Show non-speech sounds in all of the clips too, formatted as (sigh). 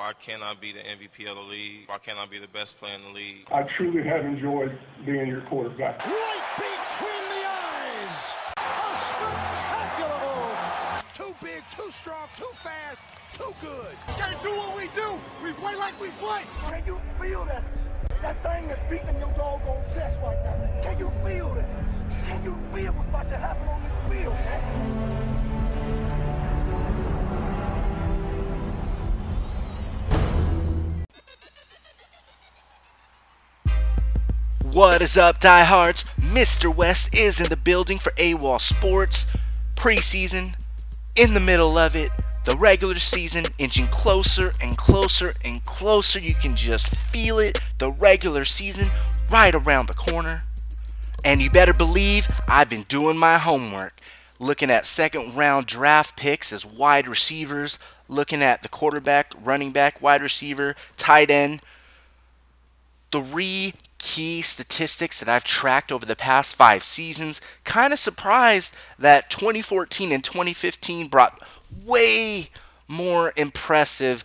Why can't I be the MVP of the league? Why can't I be the best player in the league? I truly have enjoyed being your quarterback. Right between the eyes. A spectacular move. Too big, too strong, too fast, too good. Gotta do what we do. We play like we play. Can you feel that? That thing that's beating your doggone chest right now. Can you feel it? Can you feel what's about to happen on this field, man? What is up, diehards? Mr. West is in the building for AWOL Sports preseason. In the middle of it, the regular season inching closer and closer and closer. You can just feel it. The regular season right around the corner. And you better believe I've been doing my homework. Looking at second round draft picks as wide receivers, looking at the quarterback, running back, wide receiver, tight end. Three key statistics that I've tracked over the past five seasons. Kind of surprised that 2014 and 2015 brought way more impressive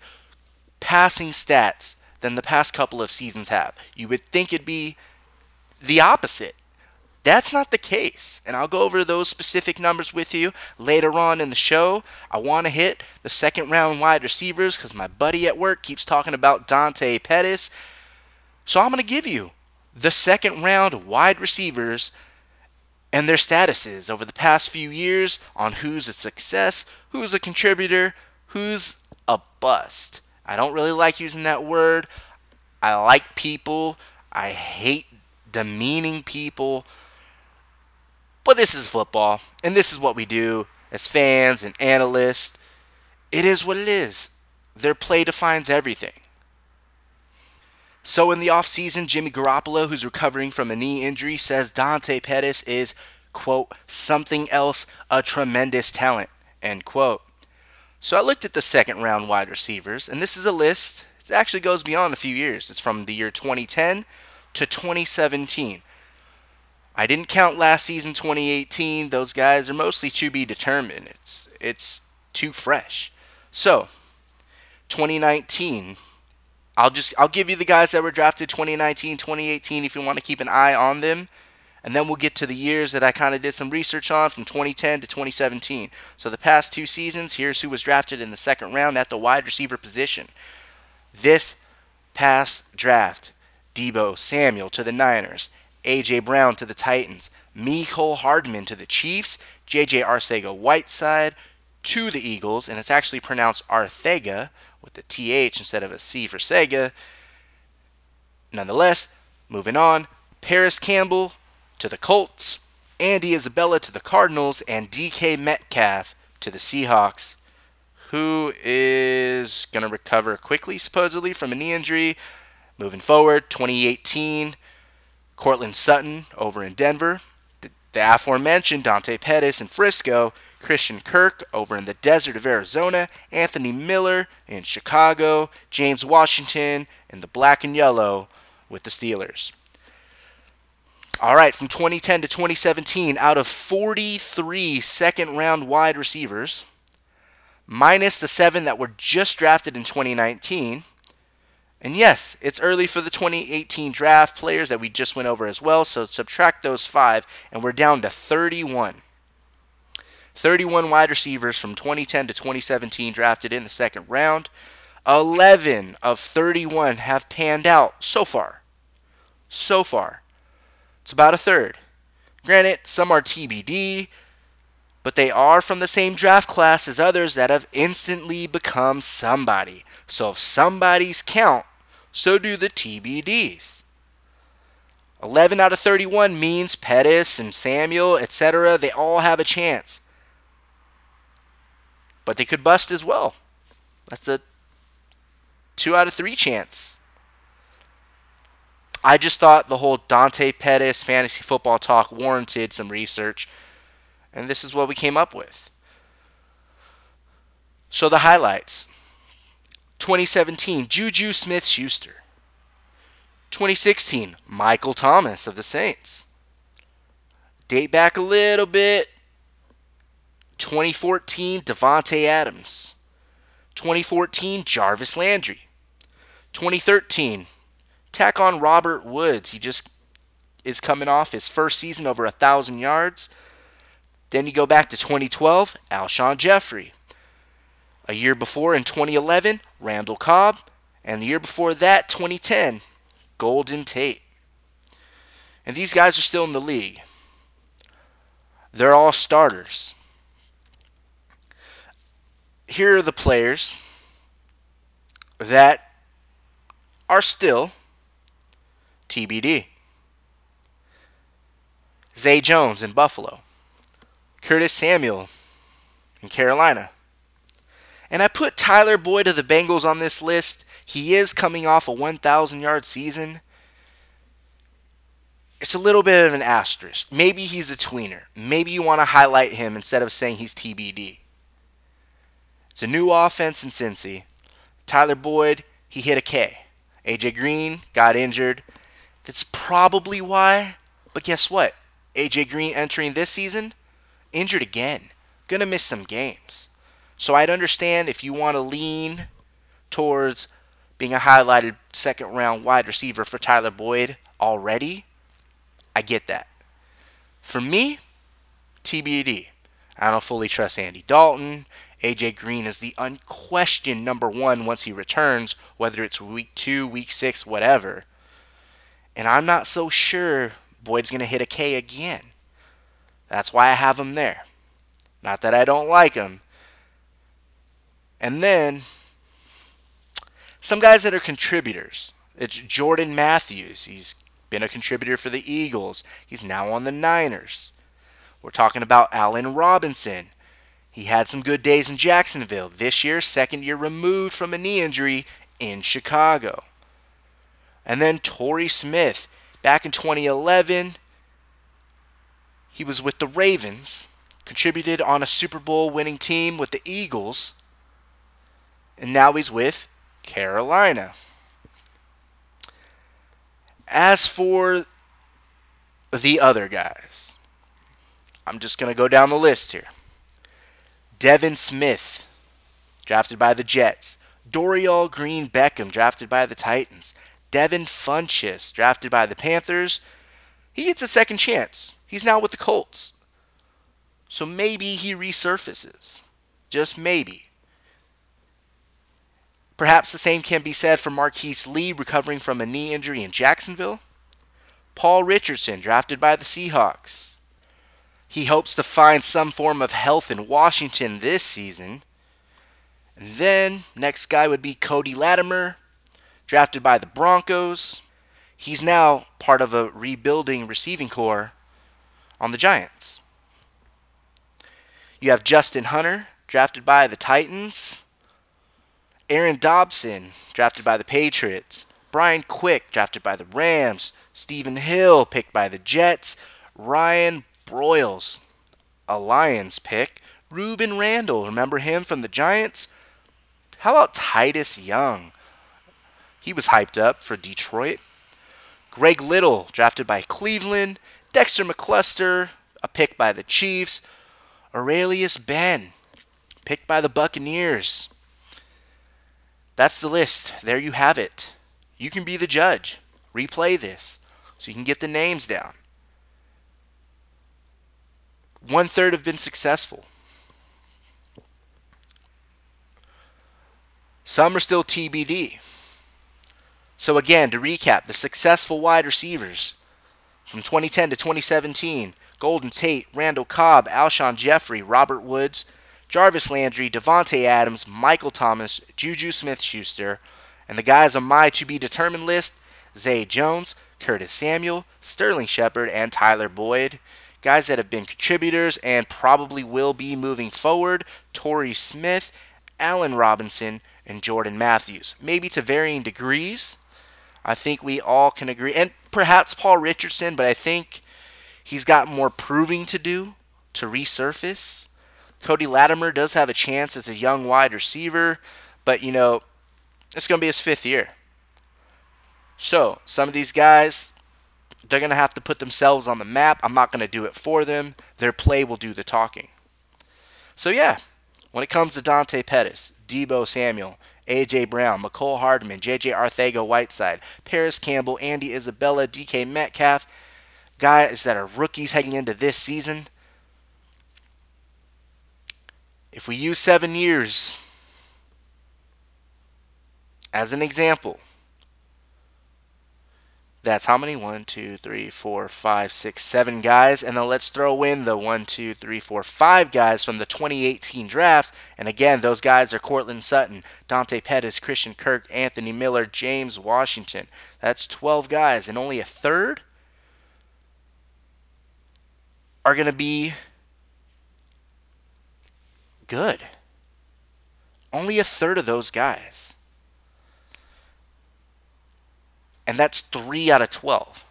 passing stats than the past couple of seasons have. You would think it'd be the opposite. That's not the case. And I'll go over those specific numbers with you later on in the show. I want to hit the second round wide receivers because my buddy at work keeps talking about Dante Pettis. So I'm going to give you the second round wide receivers and their statuses over the past few years on who's a success, who's a contributor, who's a bust. I don't really like using that word. I like people. I hate demeaning people. But this is football, and this is what we do as fans and analysts. It is what it is. Their play defines everything. So in the offseason, Jimmy Garoppolo, who's recovering from a knee injury, says Dante Pettis is, quote, something else, a tremendous talent, end quote. So I looked at the second round wide receivers, and this is a list. It actually goes beyond a few years. It's from the year 2010 to 2017. I didn't count last season 2018. Those guys are mostly to be determined. It's it's too fresh. So, 2019 I'll just I'll give you the guys that were drafted 2019, 2018 if you want to keep an eye on them. And then we'll get to the years that I kind of did some research on from 2010 to 2017. So the past two seasons, here's who was drafted in the second round at the wide receiver position. This past draft, Deebo Samuel to the Niners, AJ Brown to the Titans, Mecole Hardman to the Chiefs, JJ Arcega Whiteside to the Eagles, and it's actually pronounced Arthega with the TH instead of a C for Sega. Nonetheless, moving on, Parris Campbell to the Colts, Andy Isabella to the Cardinals, and DK Metcalf to the Seahawks, who is going to recover quickly, supposedly, from a knee injury. Moving forward, 2018, Courtland Sutton over in Denver, the, the aforementioned Dante Pettis in Frisco, Christian Kirk over in the desert of Arizona, Anthony Miller in Chicago, James Washington in the black and yellow with the Steelers. All right, from 2010 to 2017, out of 43 second round wide receivers, minus the seven that were just drafted in 2019. And yes, it's early for the 2018 draft players that we just went over as well, so subtract those five, and we're down to 31. 31 wide receivers from 2010 to 2017 drafted in the second round. 11 of 31 have panned out so far. So far. It's about a third. Granted, some are TBD, but they are from the same draft class as others that have instantly become somebody. So if somebody's count, so do the TBDs. 11 out of 31 means Pettis and Samuel, etc., they all have a chance but they could bust as well. That's a two out of three chance. I just thought the whole Dante Pettis fantasy football talk warranted some research, and this is what we came up with. So the highlights 2017, Juju Smith Schuster. 2016, Michael Thomas of the Saints. Date back a little bit, 2014, Davante Adams. 2014, Jarvis Landry. 2013, tack on Robert Woods. He just is coming off his first season over a thousand yards. Then you go back to 2012, Alshon Jeffery. A year before in 2011, Randall Cobb. And the year before that, 2010, Golden Tate. And these guys are still in the league. They're all starters. Here are the players that are still TBD. Zay Jones in Buffalo. Curtis Samuel in Carolina. And I put Tyler Boyd of the Bengals on this list. He is coming off a 1,000 yard season. It's a little bit of an asterisk. Maybe he's a tweener. Maybe you want to highlight him instead of saying he's TBD. It's a new offense in Cincy. Tyler Boyd, he hit a K. AJ Green got injured. That's probably why. But guess what? AJ Green entering this season, injured again. Gonna miss some games. So I'd understand if you want to lean towards being a highlighted second round wide receiver for Tyler Boyd already. I get that. For me, TBD. I don't fully trust Andy Dalton. AJ Green is the unquestioned number one once he returns, whether it's week two, week six, whatever. And I'm not so sure Boyd's going to hit a K again. That's why I have him there. Not that I don't like him. And then some guys that are contributors. It's Jordan Matthews. He's been a contributor for the Eagles. He's now on the Niners. We're talking about Allen Robinson. He had some good days in Jacksonville. This year, second year removed from a knee injury in Chicago. And then Torrey Smith. Back in 2011, he was with the Ravens, contributed on a Super Bowl winning team with the Eagles, and now he's with Carolina. As for the other guys, I'm just going to go down the list here. Devin Smith, drafted by the Jets. Dorial Green Beckham, drafted by the Titans. Devin Funchess, drafted by the Panthers. He gets a second chance. He's now with the Colts. So maybe he resurfaces. Just maybe. Perhaps the same can be said for Marquise Lee recovering from a knee injury in Jacksonville. Paul Richardson, drafted by the Seahawks. He hopes to find some form of health in Washington this season. And then, next guy would be Cody Latimer, drafted by the Broncos. He's now part of a rebuilding receiving corps on the Giants. You have Justin Hunter, drafted by the Titans. Aaron Dobson, drafted by the Patriots. Brian Quick, drafted by the Rams. Stephen Hill, picked by the Jets. Ryan Broyles, a Lions pick. Rueben Randle, remember him from the Giants? How about Titus Young? He was hyped up for Detroit. Greg Little, drafted by Cleveland. Dexter McCluster, a pick by the Chiefs. Arrelious Benn, picked by the Buccaneers. That's the list. There you have it. You can be the judge. Replay this so you can get the names down. One third have been successful. Some are still TBD. So, again, to recap, the successful wide receivers from 2010 to 2017 Golden Tate, Randall Cobb, Alshon Jeffery, Robert Woods, Jarvis Landry, Davante Adams, Michael Thomas, Juju Smith Schuster, and the guys on my to be determined list Zay Jones, Curtis Samuel, Sterling Shepard, and Tyler Boyd. Guys that have been contributors and probably will be moving forward Torrey Smith, Allen Robinson, and Jordan Matthews. Maybe to varying degrees. I think we all can agree. And perhaps Paul Richardson, but I think he's got more proving to do to resurface. Cody Latimer does have a chance as a young wide receiver, but you know, it's going to be his fifth year. So, some of these guys, they're going to have to put themselves on the map. I'm not going to do it for them. Their play will do the talking. So, yeah, when it comes to Dante Pettis, Deebo Samuel, A.J. Brown, Mecole Hardman, J.J. Arthego Whiteside, Parris Campbell, Andy Isabella, D.K. Metcalf, guys that are rookies heading into this season. If we use seven years as an example, that's how many? One, two, three, four, five, six, seven guys. And then let's throw in the one, two, three, four, five guys from the 2018 draft. And again, those guys are Courtland Sutton, Dante Pettis, Christian Kirk, Anthony Miller, James Washington. That's 12 guys. And only a third are going to be good. Only a third of those guys. And that's 3 out of 12.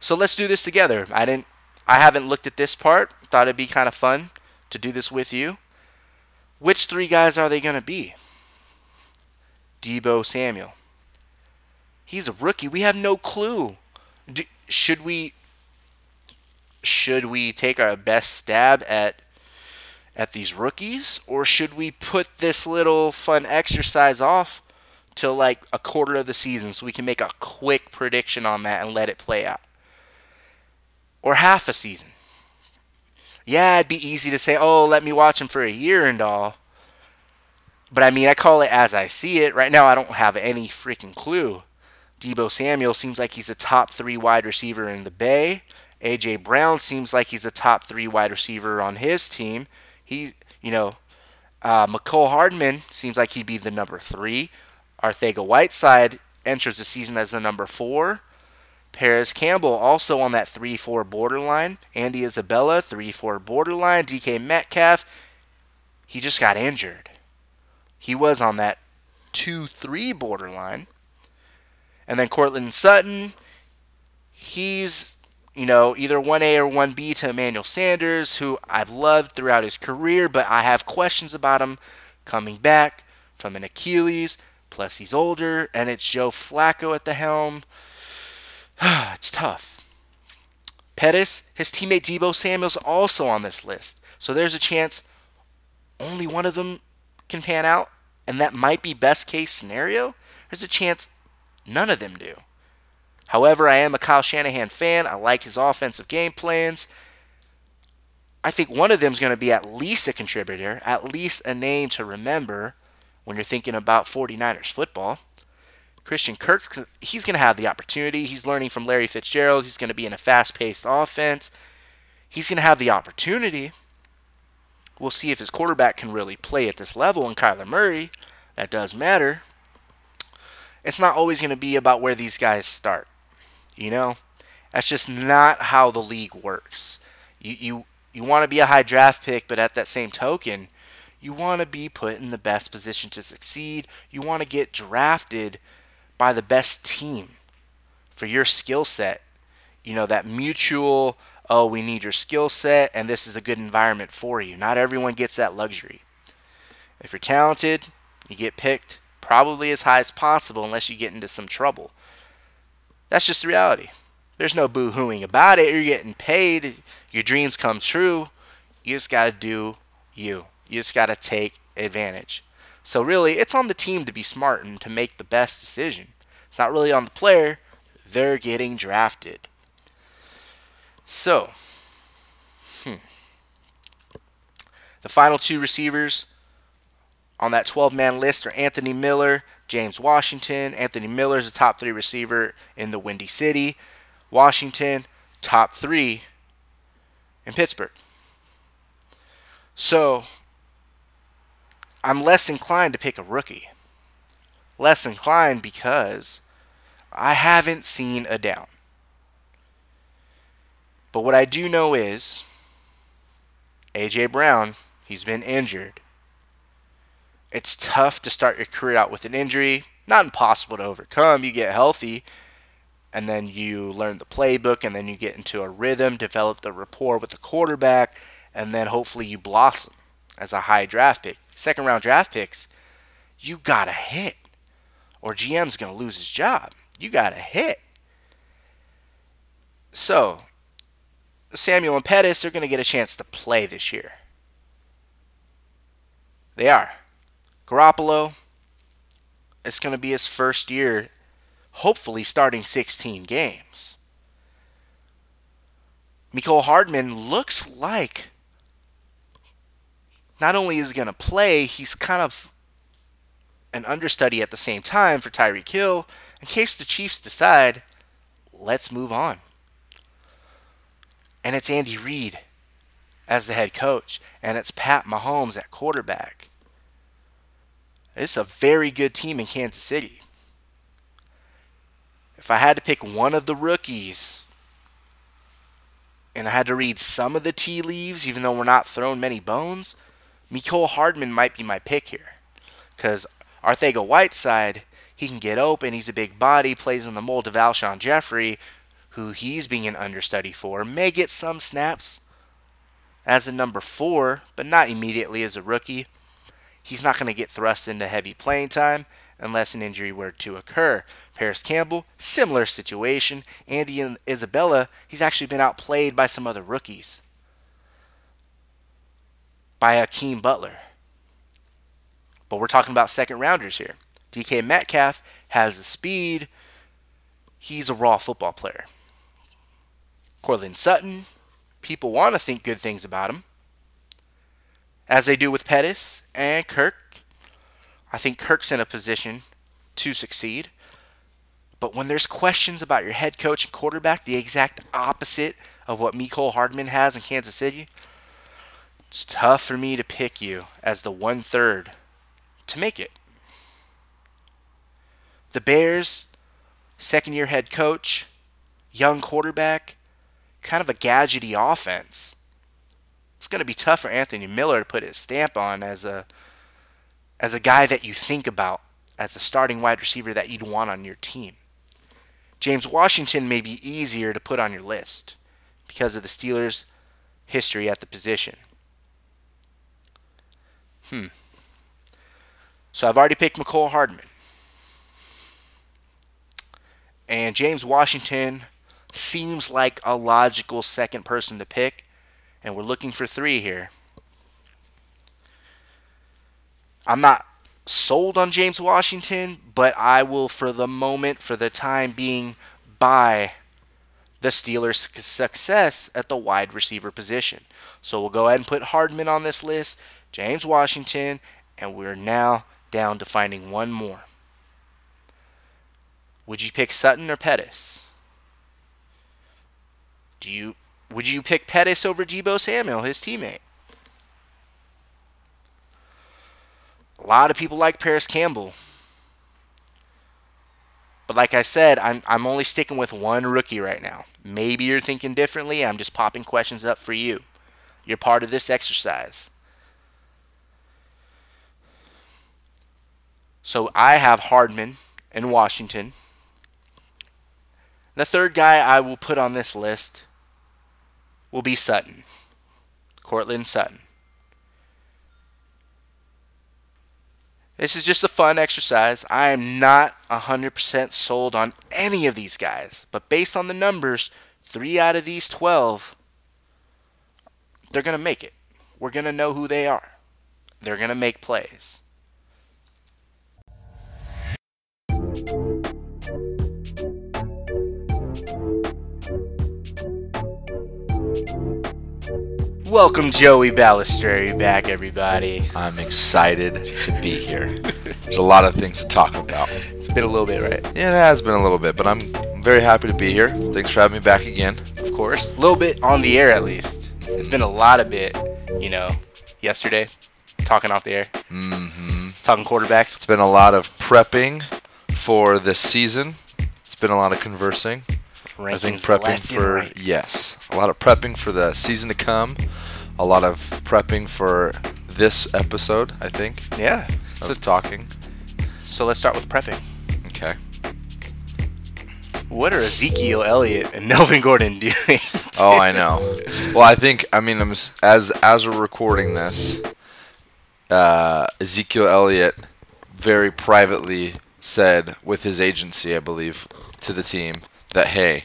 So let's do this together. I didn't I haven't looked at this part. Thought it'd be kind of fun to do this with you. Which three guys are they going to be? Deebo Samuel. He's a rookie. We have no clue. Do, should we should we take our best stab at at these rookies or should we put this little fun exercise off till like a quarter of the season so we can make a quick prediction on that and let it play out. Or half a season. Yeah, it'd be easy to say, oh, let me watch him for a year and all. But I mean, I call it as I see it. Right now, I don't have any freaking clue. Deebo Samuel seems like he's a top three wide receiver in the Bay. AJ Brown seems like he's a top three wide receiver on his team. He, you know, uh, Mecole Hardman seems like he'd be the number three. Arthega Whiteside enters the season as the number four. Parris Campbell also on that 3 4 borderline. Andy Isabella, 3 4 borderline. DK Metcalf, he just got injured. He was on that 2 3 borderline. And then Courtland Sutton, he's, you know, either 1A or 1B to Emmanuel Sanders, who I've loved throughout his career, but I have questions about him coming back from an Achilles. Plus, he's older, and it's Joe Flacco at the helm. (sighs) it's tough. Pettis, his teammate Deebo Samuel's also on this list. So there's a chance only one of them can pan out, and that might be best case scenario. There's a chance none of them do. However, I am a Kyle Shanahan fan. I like his offensive game plans. I think one of them is going to be at least a contributor, at least a name to remember when you're thinking about 49ers football. Christian Kirk, he's going to have the opportunity. He's learning from Larry Fitzgerald. He's going to be in a fast paced offense. He's going to have the opportunity. We'll see if his quarterback can really play at this level. And Kyler Murray, that does matter. It's not always going to be about where these guys start. You know? That's just not how the league works. You, you, you want to be a high draft pick, but at that same token, you want to be put in the best position to succeed. You want to get drafted by the best team for your skill set. You know, that mutual, oh, we need your skill set and this is a good environment for you. Not everyone gets that luxury. If you're talented, you get picked probably as high as possible unless you get into some trouble. That's just the reality. There's no boo hooing about it. You're getting paid. Your dreams come true. You just got to do you. You just got to take advantage. So really, it's on the team to be smart and to make the best decision. It's not really on the player. They're getting drafted. So, hmm. the final two receivers on that 12 man list are Anthony Miller, James Washington. Anthony Miller is the top three receiver in the Windy City. Washington, top three in Pittsburgh. So, I'm less inclined to pick a rookie. Less inclined because I haven't seen a down. But what I do know is AJ Brown, he's been injured. It's tough to start your career out with an injury. Not impossible to overcome. You get healthy and then you learn the playbook and then you get into a rhythm, develop the rapport with the quarterback, and then hopefully you blossom as a high draft pick second round draft picks, you got to hit. Or GM's going to lose his job. You got to hit. So, Samuel and Pettis are going to get a chance to play this year. They are. Garoppolo, it's going to be his first year, hopefully starting 16 games. Nicole Hardman looks like not only is he going to play, he's kind of an understudy at the same time for Tyreek Hill in case the Chiefs decide, let's move on. And it's Andy Reid as the head coach, and it's Pat Mahomes at quarterback. It's a very good team in Kansas City. If I had to pick one of the rookies, and I had to read some of the tea leaves, even though we're not throwing many bones, Mecole Hardman might be my pick here. Because Arthega Whiteside, he can get open. He's a big body, plays in the mold of Alshon Jeffery, who he's being an understudy for. May get some snaps as a number four, but not immediately as a rookie. He's not going to get thrust into heavy playing time unless an injury were to occur. Parris Campbell, similar situation. Andy and Isabella, he's actually been outplayed by some other rookies. By Hakeem Butler. But we're talking about second rounders here. DK Metcalf has the speed. He's a raw football player. Courtland Sutton, people want to think good things about him. As they do with Pettis and Kirk. I think Kirk's in a position to succeed. But when there's questions about your head coach and quarterback, the exact opposite of what Mecole Hardman has in Kansas City, it's tough for me to pick you as the one third to make it. The Bears, second year head coach, young quarterback, kind of a gadgety offense. It's going to be tough for Anthony Miller to put his stamp on as a as a guy that you think about as a starting wide receiver that you'd want on your team. James Washington may be easier to put on your list because of the Steelers' history at the position. Hmm. So I've already picked Mecole Hardman. And James Washington seems like a logical second person to pick. And we're looking for three here. I'm not sold on James Washington, but I will, for the moment, for the time being, buy the Steelers' success at the wide receiver position. So we'll go ahead and put Hardman on this list, James Washington, and we're now down to finding one more. Would you pick Sutton or Pettis? Do you would you pick Pettis over Deebo Samuel, his teammate? A lot of people like Parris Campbell. But like I said, I'm, I'm only sticking with one rookie right now. Maybe you're thinking differently. I'm just popping questions up for you. You're part of this exercise. So I have Hardman and Washington. The third guy I will put on this list will be Sutton. Courtland Sutton. This is just a fun exercise. I am not 100% sold on any of these guys, but based on the numbers, 3 out of these 12 they're going to make it. We're going to know who they are. They're going to make plays. Welcome, Joey Balistreri, back, everybody. I'm excited to be here. There's a lot of things to talk about. It's been a little bit, right? Yeah, it has been a little bit, but I'm very happy to be here. Thanks for having me back again. Of course. A little bit on the air, at least. It's been a lot of bit, you know, yesterday, talking off the air, mm-hmm. talking quarterbacks. It's been a lot of prepping for this season. It's been a lot of conversing. I think prepping for right. yes, a lot of prepping for the season to come. A lot of prepping for this episode. I think Yeah. So, talking. so let's start with prepping. Okay. What are Ezekiel Elliott and (laughs) Melvin Gordon doing? (laughs) Oh, I know. Well, I think I mean I'm as as we're recording this, uh, Ezekiel Elliott very privately said with his agency, I believe, to the team that hey,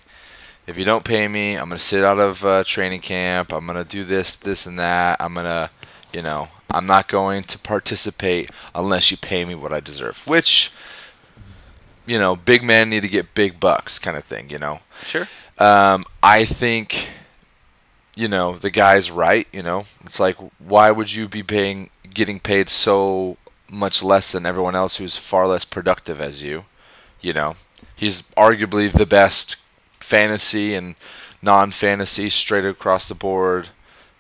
if you don't pay me, I'm gonna sit out of uh, training camp. I'm gonna do this, this, and that. I'm gonna, you know, I'm not going to participate unless you pay me what I deserve. Which, you know, big men need to get big bucks, kind of thing. You know. Sure. Um, I think, you know, the guy's right. You know, it's like, why would you be paying, getting paid so much less than everyone else who's far less productive as you? You know, he's arguably the best fantasy and non-fantasy straight across the board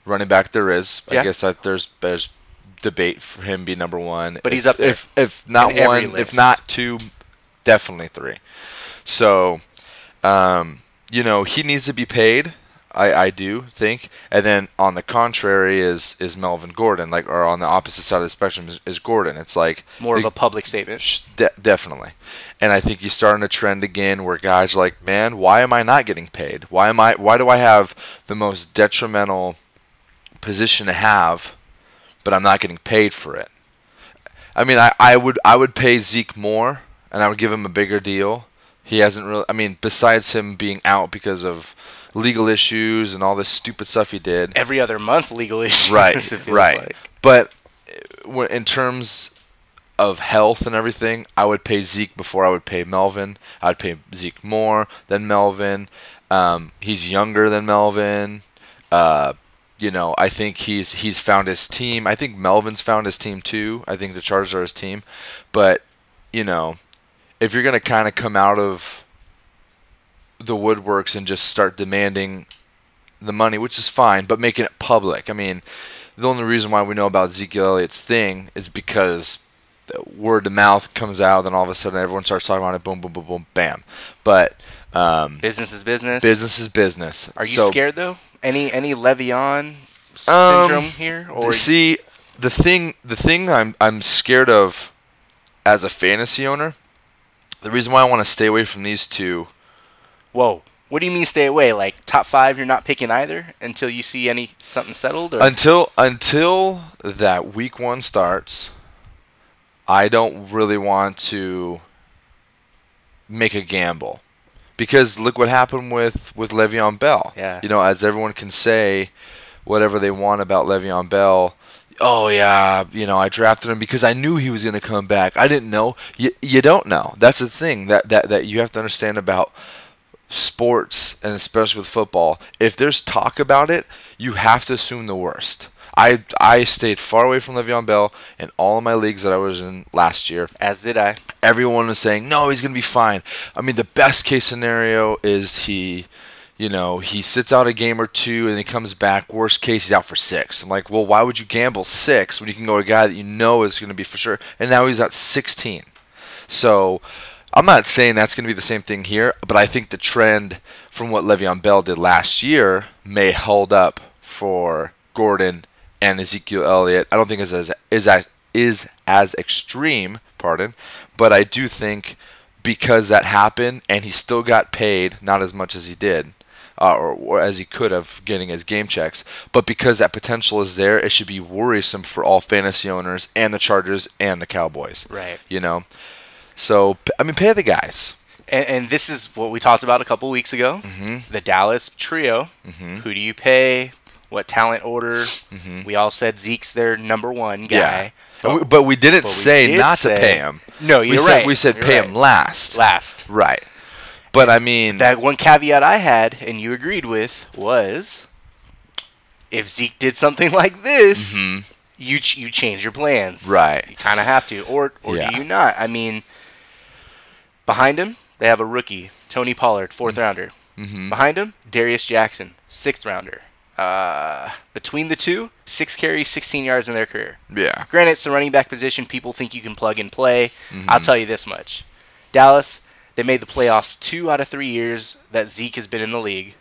running back there is. Yeah. I guess that there's there's debate for him be number one. But If- he's up there. If if not one, if not two, definitely three. So, um, you know, he needs to be paid. I, I do think, and then on the contrary is is Melvin Gordon, like or on the opposite side of the spectrum is, is Gordon. It's like More of a public statement. Sh- De- definitely. And I think you're starting a trend again where guys are like, man, why am I not getting paid? Why am I? Why do I have the most detrimental position to have, but I'm not getting paid for it? I mean, I, I would I would pay Zeke more, and I would give him a bigger deal. He hasn't really. I mean, besides him being out because of legal issues and all this stupid stuff he did, Every other month, legal issues. (laughs) right, right. like. But uh, in terms of health and everything, I would pay Zeke before I would pay Melvin. I would pay Zeke more than Melvin. Um, he's younger than Melvin. Uh, you know, I think he's he's found his team. I think Melvin's found his team too. I think the Chargers are his team. But you know, if you're gonna kind of come out of the woodworks and just start demanding the money, which is fine, but making it public. I mean, the only reason why we know about Ezekiel Elliott's thing is because the word to mouth comes out, and all of a sudden everyone starts talking about it. Boom, boom, boom, boom, bam. But um, Business is business. business is business. Are you So, scared though? Any any Le'Veon Um, syndrome here? Or see the thing? The thing I'm I'm scared of as a fantasy owner. The reason why I want to stay away from these two whoa, what do you mean stay away? Like top five, you're not picking either until you see any something settled? Or until until that week one starts i don't really want to make a gamble because look what happened with with Le'Veon Bell Yeah. you know as everyone can say whatever they want about Le'Veon Bell oh yeah you know I drafted him because I knew he was going to come back I didn't know you, you don't know that's the thing that, that that you have to understand about sports and especially with football, if there's talk about it, you have to assume the worst. I I stayed far away from Le'Veon Bell in all of my leagues that I was in last year. as did I. Everyone was saying, "No, he's going to be fine." I mean, the best case scenario is he you know, he sits out a game or two and he comes back. Worst case, he's out for six. I'm like, well, why would you gamble six when you can go to a guy that you know is going to be for sure? And now he's at 16. So I'm not saying that's going to be the same thing here, but I think the trend from what Le'Veon Bell did last year may hold up for Gordon and Ezekiel Elliott. I don't think it's as is as is as extreme, pardon, but I do think because that happened and he still got paid, not as much as he did. Uh, or, or as he could have getting his game checks, but because that potential is there, it should be worrisome for all fantasy owners and the Chargers and the Cowboys. Right. You know, so I mean, pay the guys. And, and this is what we talked about a couple weeks ago. Mm-hmm. The Dallas trio. Who do you pay? What talent order? Mm-hmm. We all said Zeke's their number one guy. Yeah. But, we, but we didn't but we say did not say- to pay him. No, we you're said, right. We said You're pay right. him last. Last. Right. But I mean, That one caveat I had, and you agreed with, was if Zeke did something (laughs) like this, you ch- you change your plans. Mm-hmm. Right. You kind of have to, or or Yeah. do you not? I mean, behind him they have a rookie, Tony Pollard, 4th rounder. Mm-hmm. Behind him, Darius Jackson, sixth rounder. Uh, between the two, six carries, 16 yards in their career. yeah. Granted, it's the running back position. People think you can plug and play. Mm-hmm. I'll tell you this much: Dallas, they made the playoffs two out of three years that Zeke has been in the league,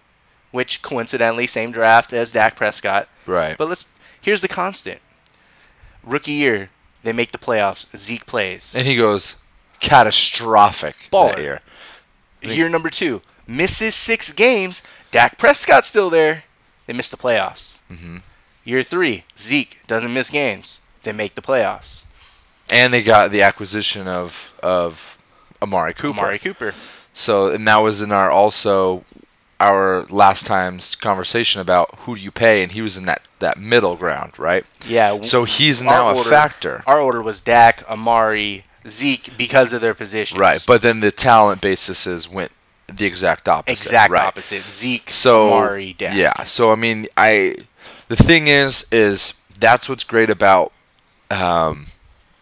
which coincidentally same draft as Dak Prescott. Right. But let's here's the constant: rookie year, they make the playoffs. Zeke plays. And he goes catastrophic Baller. that year. Year number two, misses six games. Dak Prescott's still there. They miss the playoffs. Mm-hmm. Year three, Zeke doesn't miss games. They make the playoffs. And they got the acquisition of of Amari Cooper. Amari Cooper. So and that was in our also our last time's conversation about who do you pay, and he was in that that middle ground, right? Yeah. So he's now a factor. Our order was Dak, Amari, Zeke because of their positions. Right, but then the talent basis is went the exact opposite. exact right. opposite. Zeke, So Amari, Dak. yeah, so I mean, I the thing is, is that's what's great about, um,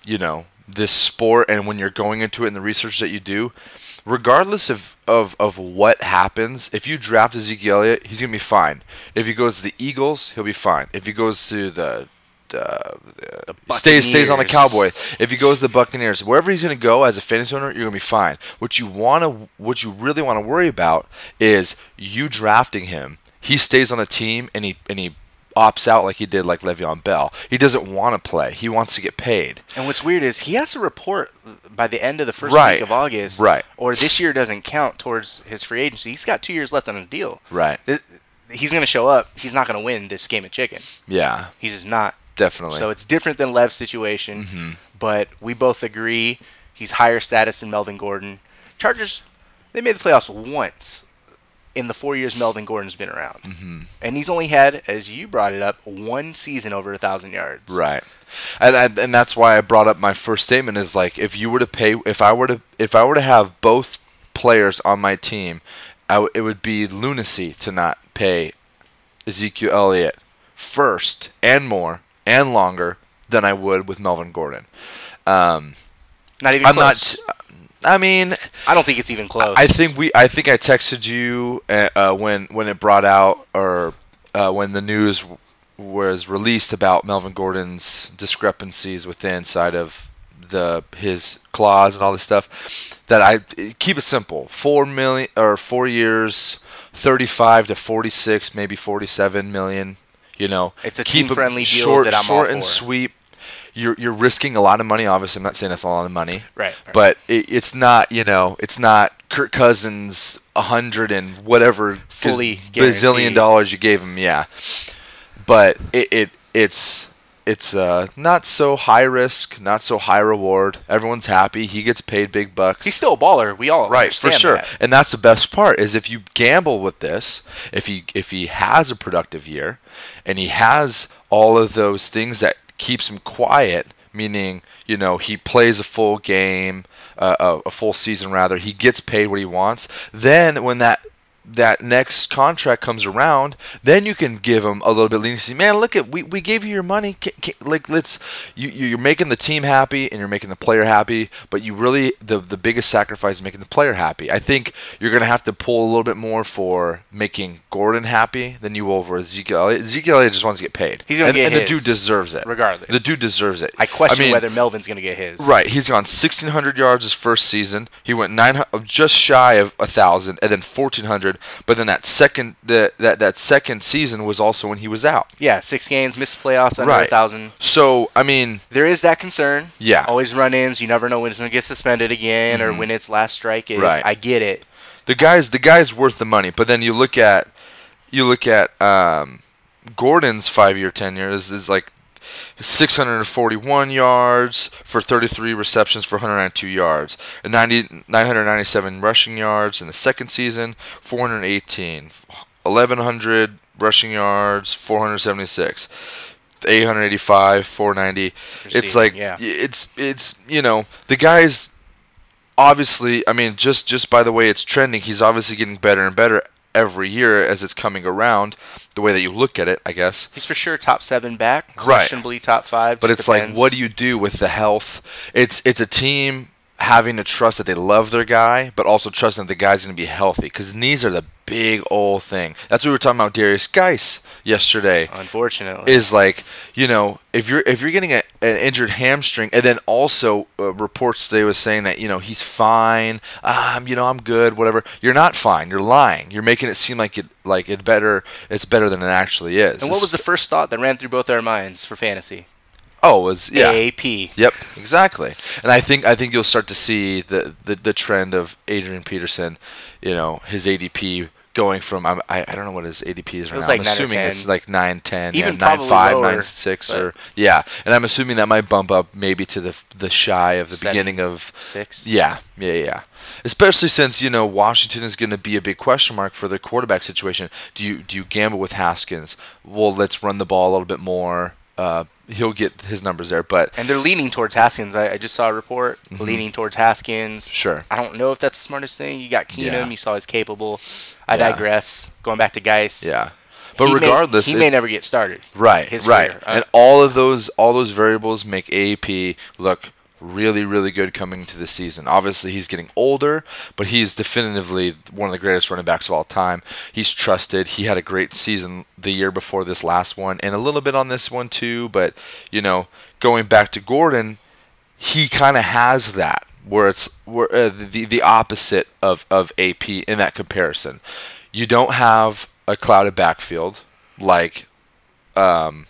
you know, this sport, and when you're going into it and the research that you do, regardless of of of what happens, if you draft Ezekiel Elliott, he's gonna be fine. If he goes to the Eagles, he'll be fine. If he goes to the uh, stays stays on the. Cowboy. If he goes to the Buccaneers, wherever he's going to go as a fantasy owner, you're going to be fine. What you want to, what you really want to worry about is you drafting him. He stays on the team and he and he opts out like he did like Le'Veon Bell. He doesn't want to play. He wants to get paid. And what's weird is he has to report by the end of the first Right. week of August. Right. Or this year doesn't count towards his free agency. He's got two years left on his deal. Right. He's going to show up. He's not going to win this game of chicken. Yeah, He's just not. Definitely. So it's different than Lev's situation, Mm-hmm. but we both agree he's higher status than Melvin Gordon. Chargers, they made the playoffs once in the four years Melvin Gordon's been around, mm-hmm. and he's only had, as you brought it up, one season over a thousand yards. Right, and, and and that's why I brought up my first statement is like if you were to pay if I were to if I were to have both players on my team, I w- it would be lunacy to not pay Ezekiel Elliott first and more and longer than I would with Melvin Gordon. Um, Not even I'm close. not. I mean, I don't think it's even close. I think we. I think I texted you uh, uh, when when it brought out or uh, when the news was released about Melvin Gordon's discrepancies with the inside of the his clause and all this stuff. That I keep it simple. Four million or four years, thirty-five to forty-six, maybe forty-seven million. You know, It's a keep team-friendly deal short, that I'm all short and sweet. You're you're risking a lot of money. Obviously, I'm not saying that's a lot of money. Right, right. But it, it's not, you know, it's not Kirk Cousins a hundred and whatever Fully bazillion dollars you gave him. Yeah, but it, it it's it's uh, not so high risk, not so high reward. Everyone's happy. He gets paid big bucks. he's still a baller. We all Right, for sure. that. And that's the best part is if you gamble with this, if he if he has a productive year and he has all of those things that keeps him quiet, meaning, you know, he plays a full game, uh, a, a full season rather, he gets paid what he wants, then when that that next contract comes around, then you can give him a little bit leniency. Man, look at we, we gave you your money. Ca- ca- like let's you you- you're making the team happy and you're making the player happy, but you really the the biggest sacrifice is making the player happy. I think you're gonna have to pull a little bit more for making Gordon happy than you will over Ezekiel. Ezekiel Elliott just wants to get paid. He's gonna and, get and the dude deserves it. regardless. the dude deserves it. I question mean, whether Melvin's going to get his. Right, he's gone 1,600 yards his first season. He went nine, just shy of a thousand, and then 1,400. But then that second, that that that second season was also when he was out. Yeah, six games, missed playoffs, under a Right. thousand. So I mean, There is that concern. Yeah. Mm-hmm. Always run ins. You never know when it's going to get suspended again or when its last strike is. Right. I get it. the guy's the guy's worth the money. But then you look at you look at um, Gordon's five-year tenure is, is like 641 yards for 33 receptions for 192 yards, and 90, 997 rushing yards in the second season, 418, 1100 rushing yards, 476. 885, 490. It's like yeah. it's it's you know the guy's obviously, I mean, just just by the way it's trending, he's obviously getting better and better every year as it's coming around. The way that you look at it, I guess. He's for sure top seven back. Right. Questionably top five. But it's like, what do you do with the health? It's it's a team having to trust that they love their guy, but also trusting that the guy's going to be healthy because knees are the big old thing. That's what we were talking about Derrius Guice yesterday. Unfortunately. is like you know if you're if you're getting a, an injured hamstring and then also uh, reports today was saying that you know he's fine um you know I'm good whatever you're not fine you're lying you're making it seem like it like it better it's better than it actually is and what was the first thought that ran through both our minds for fantasy? Oh it was yeah AP. Yep, exactly. And I think I think you'll start to see the, the, the trend of Adrian Peterson, you know, his ADP going from I'm, I I don't know what his ADP is right now. like I'm assuming 10. it's like nine ten, Even yeah, nine probably five, lower, nine six, or yeah. And I'm assuming that might bump up maybe to the the shy of the Seven, beginning of six. yeah, yeah, yeah. Especially since you know Washington is going to be a big question mark for their quarterback situation. Do you do you gamble with Haskins? Well, let's run the ball a little bit more. Uh, he'll get his numbers there, but And they're leaning towards Haskins. I, I just saw a report leaning towards Haskins. Mm-hmm. Sure. I don't know if that's the smartest thing. You got Keenum. Yeah. You saw he's capable. I Yeah. digress. Going back to Guice. yeah. But he may- regardless, he it- may never get started. Right, His right. career. Uh, and all of those all those variables make AAP look really really good coming into the season. Obviously, he's getting older, but he's definitively one of the greatest running backs of all time. He's trusted. He had a great season the year before this last one and a little bit on this one too, but you know, going back to Gordon, he kind of has that where it's where uh, the the opposite of of AP in that comparison. You don't have a clouded backfield like um,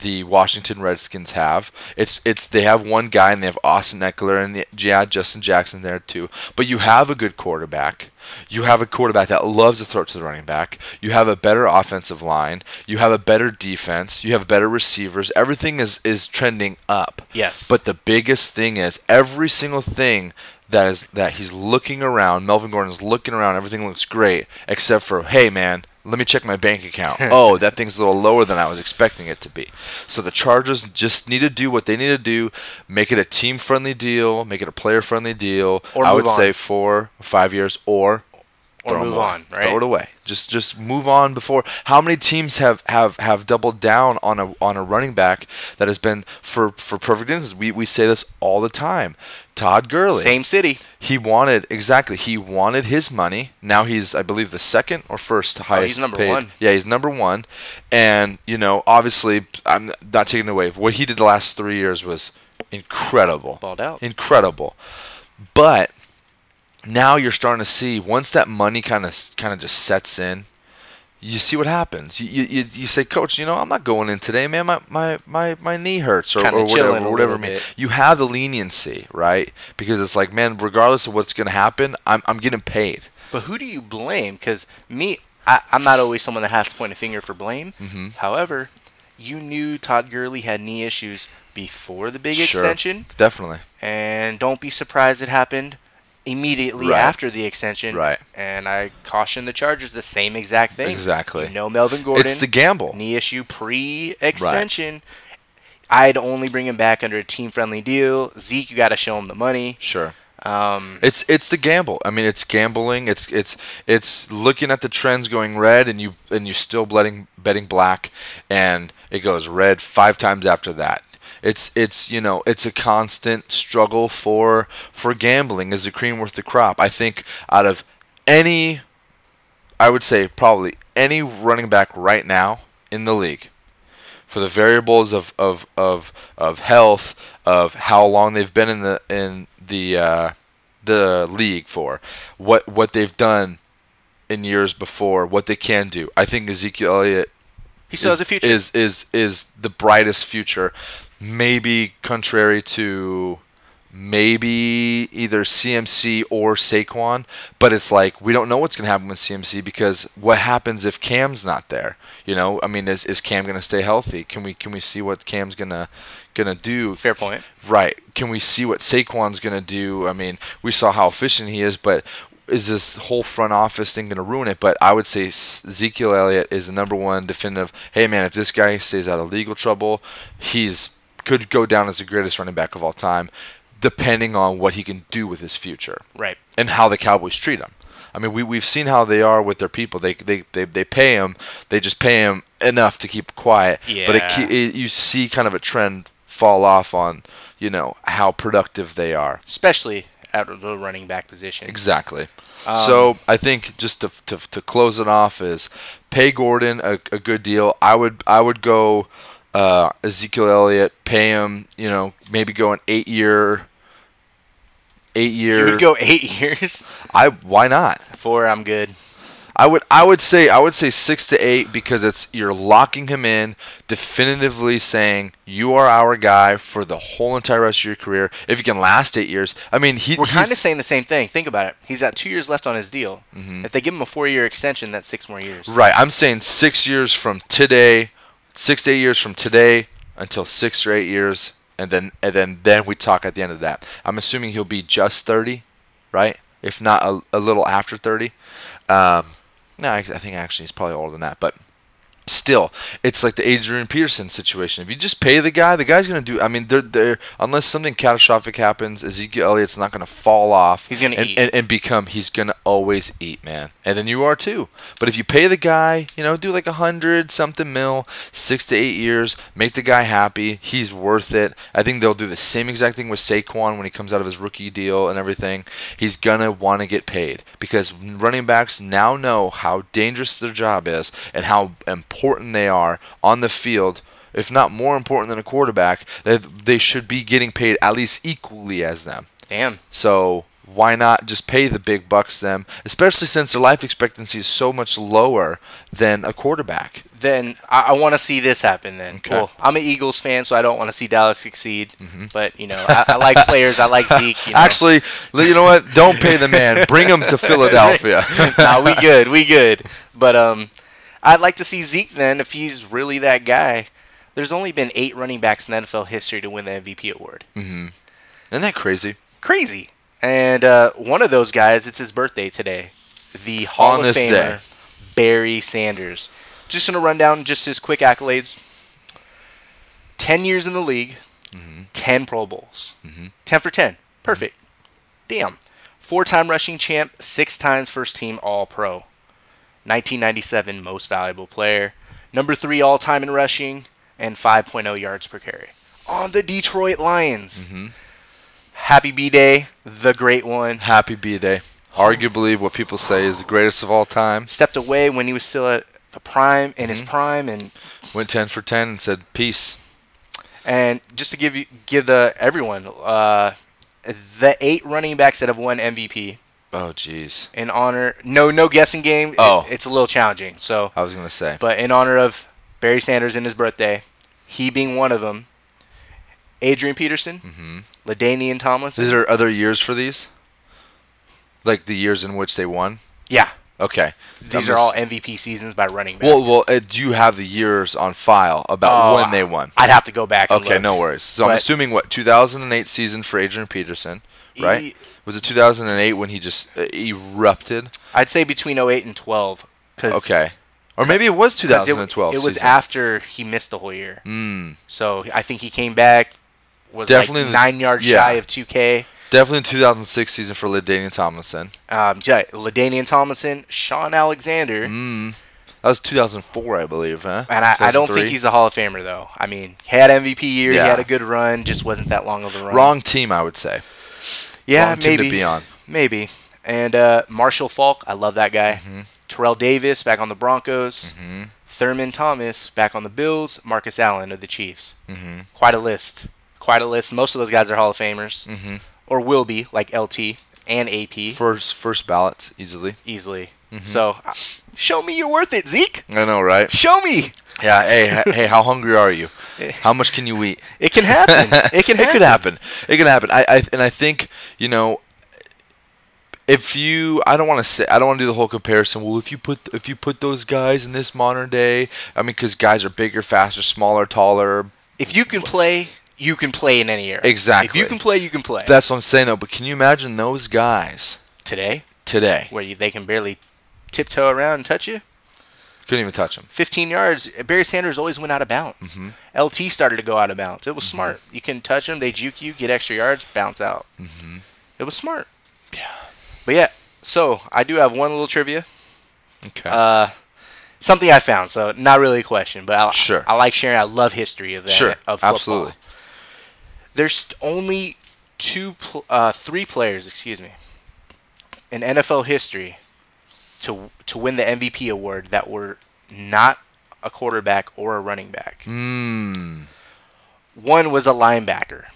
the Washington Redskins have. It's it's they have one guy and they have Austin Ekeler and yeah Justin Jackson there too. But you have a good quarterback. You have a quarterback that loves to throw it to the running back. You have a better offensive line. You have a better defense. You have better receivers. Everything is is trending up. Yes. But the biggest thing is every single thing that is that he's looking around. Melvin Gordon is looking around. Everything looks great except for hey man, let me check my bank account. (laughs) oh, that thing's a little lower than I was expecting it to be. So the Chargers just need to do what they need to do. Make it a team friendly deal. Make it a player friendly deal. Or I would on. say four, five years, or Or move away. on, right? Throw it away. Just just move on before. How many teams have, have, have doubled down on a on a running back that has been for for perfect instance? We we say this all the time. Todd Gurley. Same city. He wanted exactly. He wanted his money. Now he's, I believe, the second or first oh, highest. Oh, number paid. one. Yeah, he's number one. And you know, obviously, I'm not taking away. What he did the last three years was incredible. Balled out. Incredible. But now you're starting to see once that money kind of kind of just sets in. You see what happens. You, you, you, say, Coach, you know, I'm not going in today, man. My my, my, my knee hurts or, Kinda or whatever. Whatever. I mean, bit. you have the leniency, right? Because it's like, man, regardless of what's going to happen, I'm, I'm getting paid. But who do you blame? Because me, I, I'm not always someone that has to point a finger for blame. Mm-hmm. However, you knew Todd Gurley had knee issues before the big Sure. extension, Definitely. and don't be surprised it happened immediately Right. after the extension. Right. And I caution the Chargers the same exact thing. Exactly. You know Melvin Gordon. It's the gamble. knee issue pre-extension. I'd only bring him back under a team-friendly deal. Zeke, you got to show him the money. Sure. Um, It's it's the gamble. I mean, it's gambling. It's it's it's looking at the trends going red, and you and you're still betting betting black, and it goes red five times after that. It's it's you know it's a constant struggle for for gambling. Is the cream worth the crop? I think out of any, I would say probably any running back right now in the league, for the variables of, of, of, of health, of how long they've been in the in the uh, the league for, what what they've done in years before, what they can do. I think Ezekiel Elliott he still is, has a future. is is is the brightest future. Maybe contrary to maybe either CMC or Saquon, but it's like we don't know what's gonna happen with CMC because what happens if Cam's not there? You know, I mean, is is Cam gonna stay healthy? Can we can we see what Cam's gonna gonna do? Fair point. Right. Can we see what Saquon's going to do? I mean, we saw how efficient he is, but is this whole front office thing going to ruin it? But I would say Ezekiel Elliott is the number one definitive. Hey, man, if this guy stays out of legal trouble, he's could go down as the greatest running back of all time, depending on what he can do with his future Right. and how the Cowboys treat him. I mean, we we've seen how they are with their people. They they they, they pay him. They just pay him enough to keep quiet. But it, Yeah. it, you see kind of a trend fall off on you know how productive they are. Especially at the running back position. Exactly. Um, so I think just to, to, to close it off is pay Gordon a, a good deal. I would I would go uh, Ezekiel Elliott, pay him. You know maybe go an eight year. Eight You year. would go eight (laughs) years. I why not? Four, I'm good. I would I would say I would say six to eight because it's you're locking him in, definitively saying you are our guy for the whole entire rest of your career. If you can last eight years, I mean he. We're kind of saying the same thing. Think about it. He's got two years left on his deal. If they give him a four-year extension, that's six more years. Right. I'm saying six years from today, six to eight years from today until six or eight years, and then and then then we talk at the end of that. I'm assuming he'll be just 30, right? If not a, a little after 30. Um, no, I, I think actually he's probably older than that, but. Still, it's like the Adrian Peterson situation. If you just pay the guy, the guy's gonna do. I mean, they're, they're unless something catastrophic happens, Ezekiel Elliott's not gonna fall off. He's gonna eat. and, and become. He's gonna always eat, man. And then you are too. But if you pay the guy, you know, do like a hundred something mil, six to eight years, make the guy happy. He's worth it. I think they'll do the same exact thing with Saquon when he comes out of his rookie deal and everything. He's gonna want to get paid because running backs now know how dangerous their job is and how important they are on the field. If not more important than a quarterback, that they should be getting paid at least equally as them. Damn. So why not just pay the big bucks them, especially since their life expectancy is so much lower than a quarterback. Then I, I want to see this happen. Then, Okay. well, I'm an Eagles fan, so I don't want to see Dallas succeed. But you know, I, I like players. I like Zeke. You know. Actually, you know what? Don't pay the man. Bring him to (laughs) Philadelphia. nah, we good. We good. But um, I'd like to see Zeke then if he's really that guy. There's only been eight running backs in NFL history to win the MVP award. Mm-hmm. Isn't that crazy? Crazy. And uh, one of those guys, it's his birthday today. The Hall On of Famer, day. Barry Sanders. Just gonna run down just his quick accolades. Ten years in the league, Mm-hmm. ten Pro Bowls, mm-hmm. ten for ten, perfect. Damn. Four-time rushing champ, six times first-team All-Pro. 1997 Most Valuable Player, number three all-time in rushing, and 5.0 yards per carry on the Detroit Lions. Mm-hmm. Happy B Day, the great one. Happy B Day. Arguably, what people say is the greatest of all time. Stepped away when he was still at the prime in Mm-hmm. his prime, and Went 10 for 10 and said peace. and just to give you give the everyone uh, the eight running backs that have won MVP Oh, jeez. in honor. No, no guessing game. It- Oh. it's a little challenging. So, I was going to say. but in honor of Barry Sanders and his birthday, he being one of them, Adrian Peterson, mm-hmm. LaDainian Tomlinson. Is there other years for these? Like the years in which they won? yeah, Okay. these are all MVP seasons by running backs. Well, well, uh, do you have the years on file about Oh, when they won? I'd have to go back. And Okay, no worries. So I'm assuming what 2008 season for Adrian Peterson, right? E- Was it 2008 when he just uh, erupted? I'd say between 08 and 12. Cause, Okay, or maybe it was 2012. It, was season. after he missed the whole year. Mm, So I think he came back, was Definitely like the- nine yards yeah. shy of 2K. definitely in 2006 season for LaDainian Tomlinson. Um, LaDainian Tomlinson, Shaun Alexander, Mm, that was 2004, I believe, huh? and I, I don't think he's a Hall of Famer though. I mean, he had MVP year, Yeah. he had a good run, just wasn't that long of a run. wrong team, I would say. Yeah, maybe, to be on. maybe. And uh, Marshall Faulk, I love that guy. Mm-hmm. Terrell Davis back on the Broncos. Thurman Thomas back on the Bills. Marcus Allen of the Chiefs. Mm-hmm. Quite a list. Quite a list. Most of those guys are Hall of Famers, Mm-hmm. or will be, like LT and AP, First, first ballot easily. easily. Mm-hmm. So, uh, show me you're worth it, Zeke. I know, right? Show me. Yeah. Hey, (laughs) hey, how hungry are you? How much can you eat? It can happen. It can (laughs) happen. it could happen. It can happen. I, I and I think you know if you I don't want to say I don't want to do the whole comparison. Well, if you put if you put those guys in this modern day, I mean, because guys are bigger, faster, smaller, taller. If you can play, you can play in any era. Exactly. If you can play, you can play. That's what I'm saying. though. but can you imagine those guys Today, today? where you, they can barely tiptoe around and touch you. Couldn't even touch him. 15 yards. Barry Sanders always went out of bounds. Mm-hmm. LT started to go out of bounds. It was smart. You can touch them, they juke you, get extra yards, bounce out. Mm-hmm. It was smart. Yeah. But yeah, so I do have one little trivia. Okay. Uh, something I found. So not really a question, but I, Sure. I like sharing. I love history of that. Sure, Of football. absolutely. There's only two, pl- uh, three players, excuse me, in NFL history to to win the MVP award that were not a quarterback or a running back. Mm. One was a linebacker.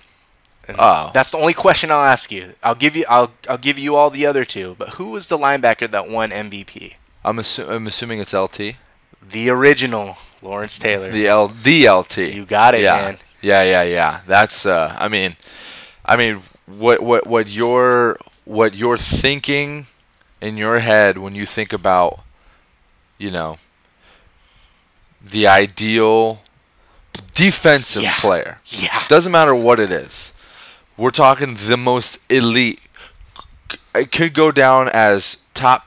Oh. That's the only question I'll ask you. I'll give you I'll I'll give you all the other two, but who was the linebacker that won MVP? I'm, assu- I'm assuming it's LT. The original Lawrence Taylor. The L the LT. You got it, yeah. man. Yeah, yeah, yeah. That's uh I mean I mean what what what you're what you're thinking in your head when you think about you know the ideal defensive Yeah. player. Yeah. Doesn't matter what it is. We're talking the most elite. It could go down as top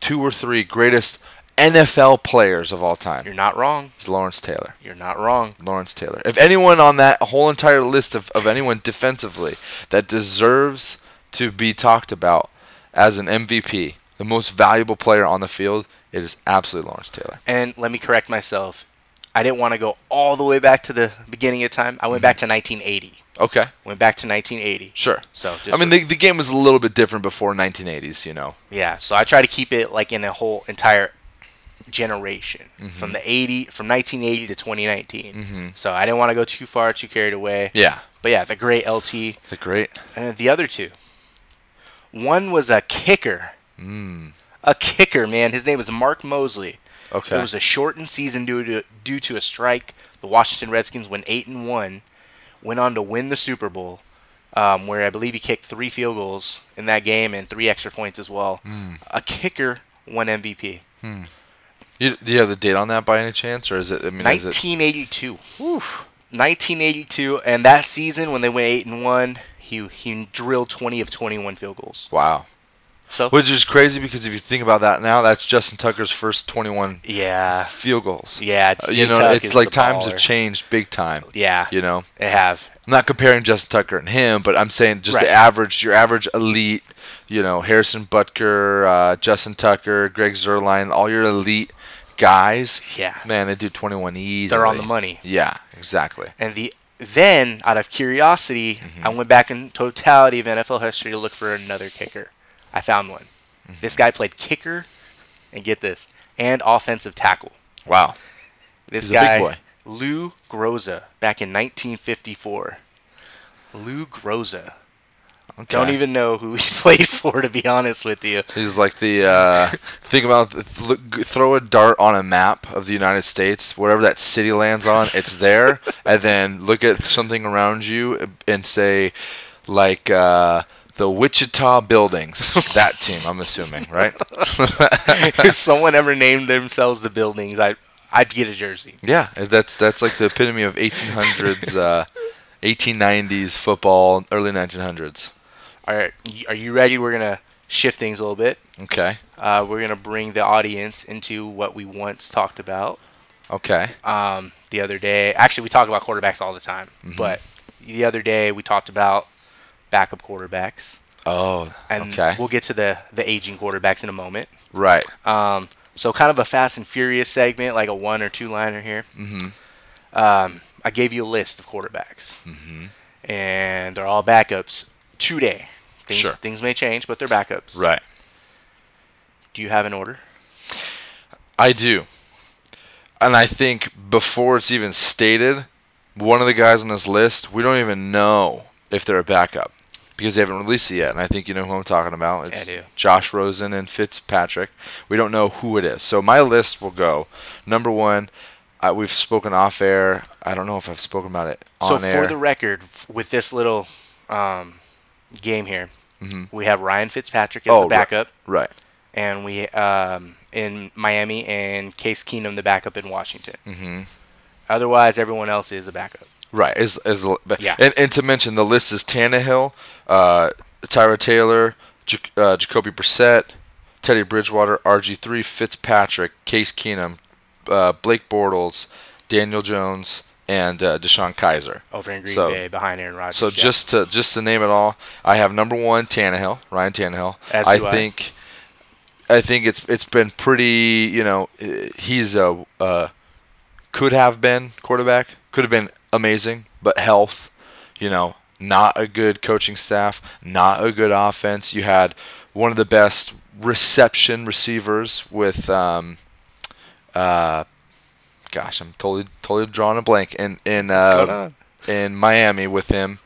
two or three greatest NFL players of all time. You're not wrong. It's Lawrence Taylor. You're not wrong. Lawrence Taylor. If anyone on that whole entire list of, of anyone defensively that deserves to be talked about as an MVP, the most valuable player on the field, it is absolutely Lawrence Taylor. And let me correct myself. I didn't want to go all the way back to the beginning of time. I went back to 1980. Okay, Went back to 1980. sure. So just I mean, the, the game was a little bit different before 1980s, you know. Yeah, so I try to keep it like in a whole entire generation mm-hmm. from the 80 from 1980 to 2019. Mm-hmm. So I didn't want to go too far, too carried away. Yeah, But yeah, the great LT the great. and the other two. One was a kicker. Hmm. A kicker, man. His name was Mark Moseley. Okay. It was a shortened season due to due to a strike. The Washington Redskins went eight and one, went on to win the Super Bowl, um, where I believe he kicked three field goals in that game and three extra points as well. Hmm. A kicker won MVP. Hmm. You, do you have the date on that by any chance, or is it? I mean, is it? 1982. 1982, and that season when they went eight and one, he he drilled 20 of 21 field goals. Wow. So Which is crazy because if you think about that now, that's Justin Tucker's first 21 yeah, field goals. yeah. Uh, you know, Tuck it's like times baller. have changed big time. Yeah, You know, they have. I'm not comparing Justin Tucker and him, but I'm saying just Right. the average, your average elite, you know, Harrison Butker, uh, Justin Tucker, Greg Zuerlein, all your elite guys. Yeah. Man, they do 21 easy. They're on the money. Yeah, exactly. And the then, out of curiosity, Mm-hmm. I went back in totality of NFL history to look for another kicker. I found one. Mm-hmm. This guy played kicker, and get this, and offensive tackle. Wow. This He's guy, boy. Lou Groza, back in 1954. Lou Groza. Okay. Don't even know who he (laughs) played for, to be honest with you. He's like the uh, (laughs) think about th- throw a dart on a map of the United States, whatever that city lands on, it's (laughs) there, and then look at something around you and say, like uh, the Wichita buildings. that team, I'm assuming, right? if someone ever named themselves the buildings, I, I'd get a jersey. Yeah, that's that's like the epitome of 1800s, uh, 1890s football, early 1900s. All right, are you ready? We're gonna shift things a little bit. Okay, Uh, we're gonna bring the audience into what we once talked about okay, um, the other day. Actually, we talk about quarterbacks all the time, Mm-hmm. but the other day we talked about backup quarterbacks, oh, and okay, we'll get to the the aging quarterbacks in a moment. right, Um, so kind of a Fast and Furious segment, like a one or two liner here. Mm-hmm. Um, I gave you a list of quarterbacks, mm-hmm. and they're all backups today. Things, Sure. things may change, but they're backups. right. Do you have an order? I do. And I think before it's even stated, one of the guys on this list, we don't even know if they're a backup because they haven't released it yet. And I think you know who I'm talking about. It's I do. Josh Rosen and Fitzpatrick. We don't know who it is. So my list will go number one. Uh, we've spoken off air. I don't know if I've spoken about it on so air. for the record, with this little um, game here, we have Ryan Fitzpatrick as Mm-hmm. Oh, the backup, right. and we um, in Miami, and Case Keenum the backup in Washington. Mm-hmm. Otherwise, everyone else is a backup. Right. Is is Yeah. And and to mention the list is Tannehill, uh, Tyrod Taylor, J- uh, Jacoby Brissett, Teddy Bridgewater, RG three, Fitzpatrick, Case Keenum, uh, Blake Bortles, Daniel Jones, and uh, DeShone Kizer. Over in Green So- Bay, behind Aaron Rodgers. So yeah. just to just to name it all, I have number one Tannehill, Ryan Tannehill. As I do I. think, I think it's it's been pretty. You know, he's a uh, could have been quarterback, could have been amazing, but health, you know, not a good coaching staff, not a good offense. You had one of the best reception receivers with, um, uh, gosh, I'm totally totally drawing a blank in in uh, in Miami with him.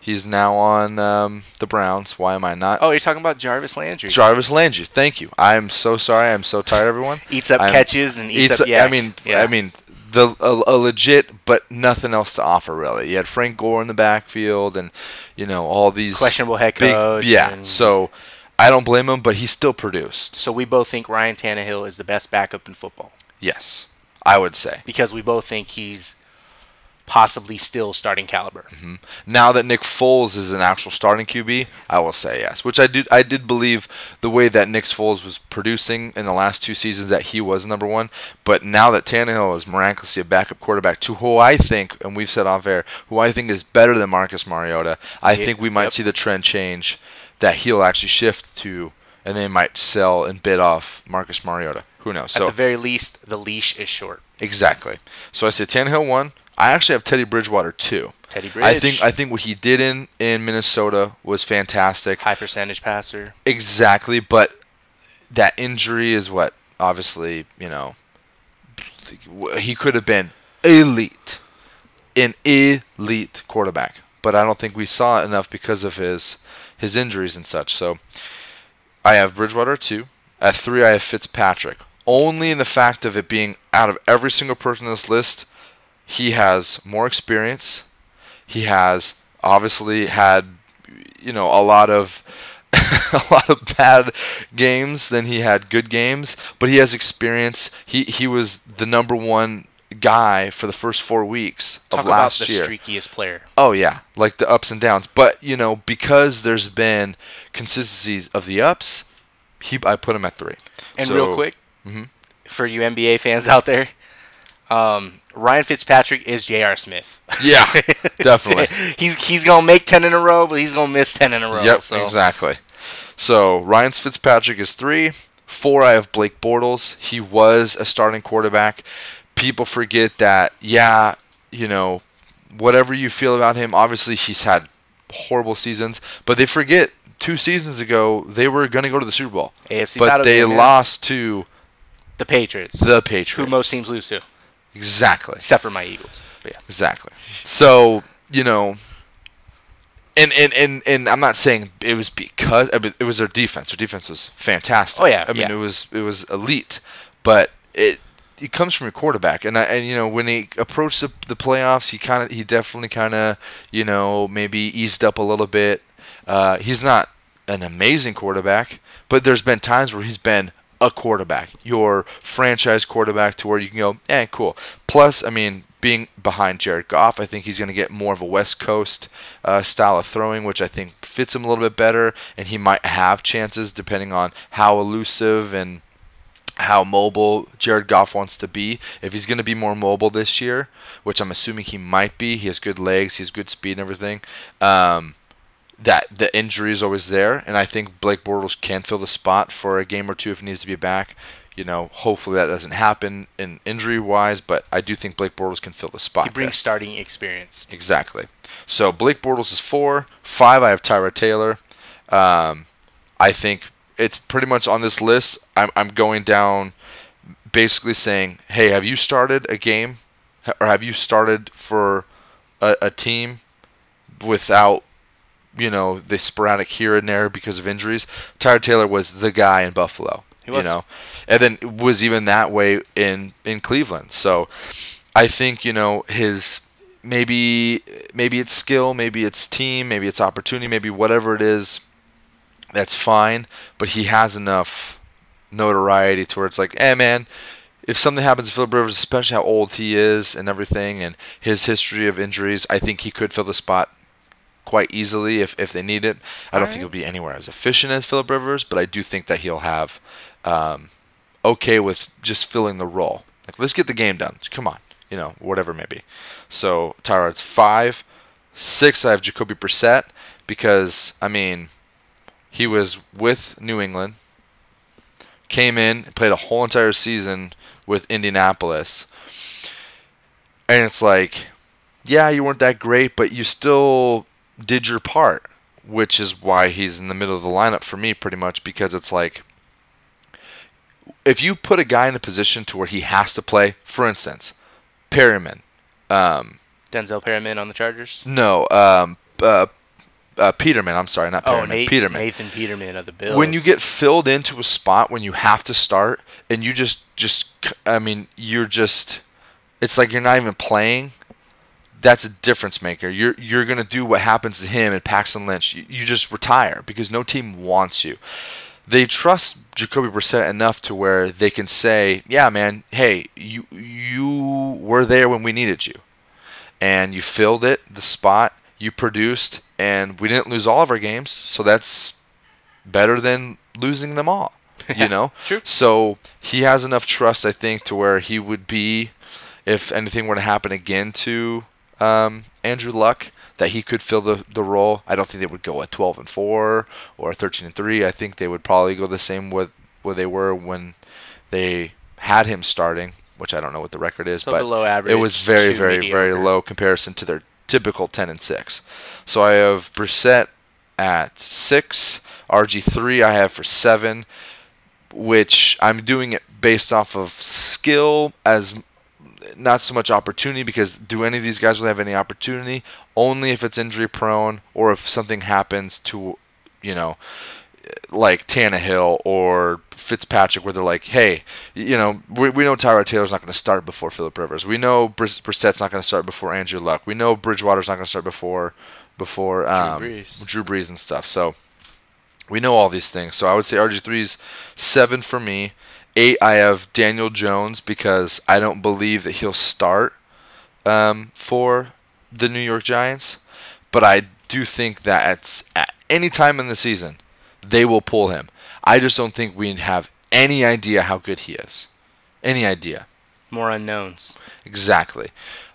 He's now on um, the Browns. Why am I not? Oh, you're talking about Jarvis Landry. Jarvis Landry. Thank you. I am so sorry. I'm so tired, everyone. (laughs) Eats up I'm- catches and eats, up I mean, Yeah. I mean, the a, a legit, but nothing else to offer really. You had Frank Gore in the backfield, and you know all these Questionable head big- coach Yeah. and- So I don't blame him, but he still produced. so we both think Ryan Tannehill is the best backup in football Yes, I would say. because we both think he's possibly still starting caliber. Mm-hmm. Now that Nick Foles is an actual starting QB, I will say yes. Which I did I did believe the way that Nick Foles was producing in the last two seasons that he was number one. But now that Tannehill is miraculously a backup quarterback to who I think, and we've said off air, who I think is better than Marcus Mariota, I think we might yep. see the trend change that he'll actually shift to, and they might sell and bid off Marcus Mariota. Who knows? At So the very least, the leash is short. Exactly. So I say Tannehill one. I actually have Teddy Bridgewater two. Teddy I think I think what he did in in Minnesota was fantastic. High percentage passer. Exactly, but that injury is what obviously you know he could have been elite, an elite quarterback. But I don't think we saw it enough because of his his injuries and such. So I have Bridgewater at two. At three, I have Fitzpatrick. Only in the fact of it being out of every single person on this list, he has more experience. He has obviously had, you know, a lot of (laughs) a lot of bad games than he had good games, but he has experience. He he was the number one guy for the first four weeks of Talk about the year. streakiest player. Oh yeah, like the ups and downs. But you know, because there's been consistencies of the ups, he I put him at three. And So- real quick, Mhm. for you NBA fans out there, um, Ryan Fitzpatrick is J.R. Smith. Yeah, (laughs) definitely. he's he's gonna make ten in a row, but he's gonna miss ten in a row. Yep, so. exactly. So Ryan Fitzpatrick is three. Four, I have Blake Bortles. He was a starting quarterback. People forget that. Yeah, you know, whatever you feel about him, obviously he's had horrible seasons, but they forget two seasons ago they were going to go to the Super Bowl, AFC but they game, lost to The Patriots, the Patriots. who most teams lose to, exactly. except for my Eagles. But yeah. Exactly. So you know, and and and and I'm not saying it was because I mean, it was their defense. Their defense was fantastic. Oh, yeah, I mean yeah. it was it was elite, but it it comes from your quarterback. And I, and you know when he approached the, the playoffs, he kind of he definitely kind of you know maybe eased up a little bit. Uh, he's not an amazing quarterback, but there's been times where he's been a quarterback, your franchise quarterback, to where you can go, eh, cool. Plus, I mean, being behind Jared Goff, I think he's going to get more of a West Coast uh, style of throwing, which I think fits him a little bit better, and he might have chances depending on how elusive and how mobile Jared Goff wants to be. If he's going to be more mobile this year, which I'm assuming he might be, he has good legs, he has good speed and everything. Um, that the injury is always there, and I think Blake Bortles can fill the spot for a game or two if he needs to be back. You know, hopefully that doesn't happen in injury wise, but I do think Blake Bortles can fill the spot. He brings there. starting experience. Exactly. So Blake Bortles is four. Five, I have Tyrod Taylor. Um, I think it's pretty much on this list. I'm, I'm going down basically saying, hey, have you started a game or have you started for a, a team without, you know, the sporadic here and there because of injuries? Tyrod Taylor was the guy in Buffalo. He You know, and then was even that way in in Cleveland. So I think you know his maybe maybe it's skill, maybe it's team, maybe it's opportunity, maybe whatever it is. That's fine, but he has enough notoriety to where it's like, eh, man. If something happens to Philip Rivers, especially how old he is and everything, and his history of injuries, I think he could fill the spot quite easily if, if they need it. I don't think he'll be anywhere as efficient as Philip Rivers, but I do think that he'll have um, okay with just filling the role. Like, let's get the game done. Come on, you know, whatever it may be. So Tyrod's five, six. I have Jacoby Brissett because I mean, he was with New England, came in, played a whole entire season with Indianapolis, and it's like, yeah, you weren't that great, but you still did your part, which is why he's in the middle of the lineup for me, pretty much because it's like if you put a guy in a position to where he has to play, for instance, Perryman, um, Denzel Perryman on the Chargers. no, um, uh, uh, Peterman. I'm sorry, not Oh, Peterman. Peterman. Nathan Peterman of the Bills. when you get filled into a spot when you have to start and you just just I mean you're just it's like you're not even playing that's a difference maker you're you're going to do what happens to him and Paxton Lynch you, you just retire because no team wants you they trust Jacoby Brissett enough to where they can say yeah man hey you you were there when we needed you and you filled it the spot you produced and we didn't lose all of our games so that's better than losing them all. (laughs) You know? True. So he has enough trust, I think, to where he would be, if anything were to happen again to um, Andrew Luck, that he could fill the, the role. I don't think they would go at 12 and 4 or 13 and 3. I think they would probably go the same with where they were when they had him starting, which I don't know what the record is, So but average it was very, very, very low comparison to their typical 10 and 6. So I have Brissett at 6, RG3 I have for 7, which I'm doing it based off of skill as not so much opportunity because do any of these guys really have any opportunity? Only if it's injury prone or if something happens to, you know, like Tannehill or Fitzpatrick, where they're like, hey, you know, we, we know Tyrod Taylor's not going to start before Philip Rivers. We know Bris- Brissett's not going to start before Andrew Luck. We know Bridgewater's not going to start before before um, Brees. Drew Brees and stuff. So we know all these things. So I would say RG3's seven for me. Eight, I have Daniel Jones because I don't believe that he'll start um, for the New York Giants, but I do think that at, at any time in the season they will pull him. I just don't think we have any idea how good he is. Any idea? More unknowns. Exactly.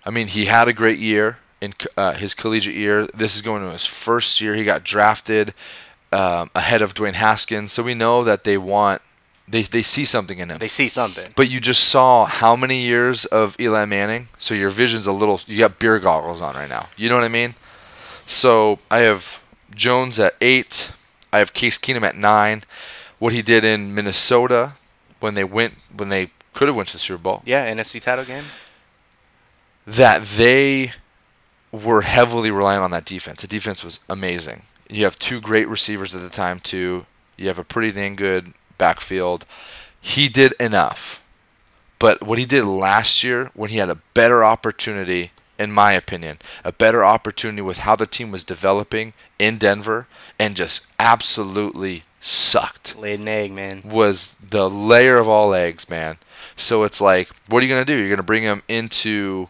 I mean, he had a great year in uh, his collegiate year. This is going to his first year. He got drafted um, ahead of Dwayne Haskins, so we know that they want they they see something in him. They see something. But you just saw how many years of Eli Manning, so your vision's a little. You got beer goggles on right now. You know what I mean? So I have Jones at eight. I have Case Keenum at nine. What he did in Minnesota when they went when they could have went to the Super Bowl. Yeah, NFC title game. That they were heavily relying on that defense. The defense was amazing. You have two great receivers at the time too. You have a pretty dang good backfield. He did enough. But what he did last year when he had a better opportunity, in my opinion, a better opportunity with how the team was developing in Denver and just absolutely sucked Laid an egg, man. was the layer of all eggs, man. So it's like, what are you gonna do? You're gonna bring him into.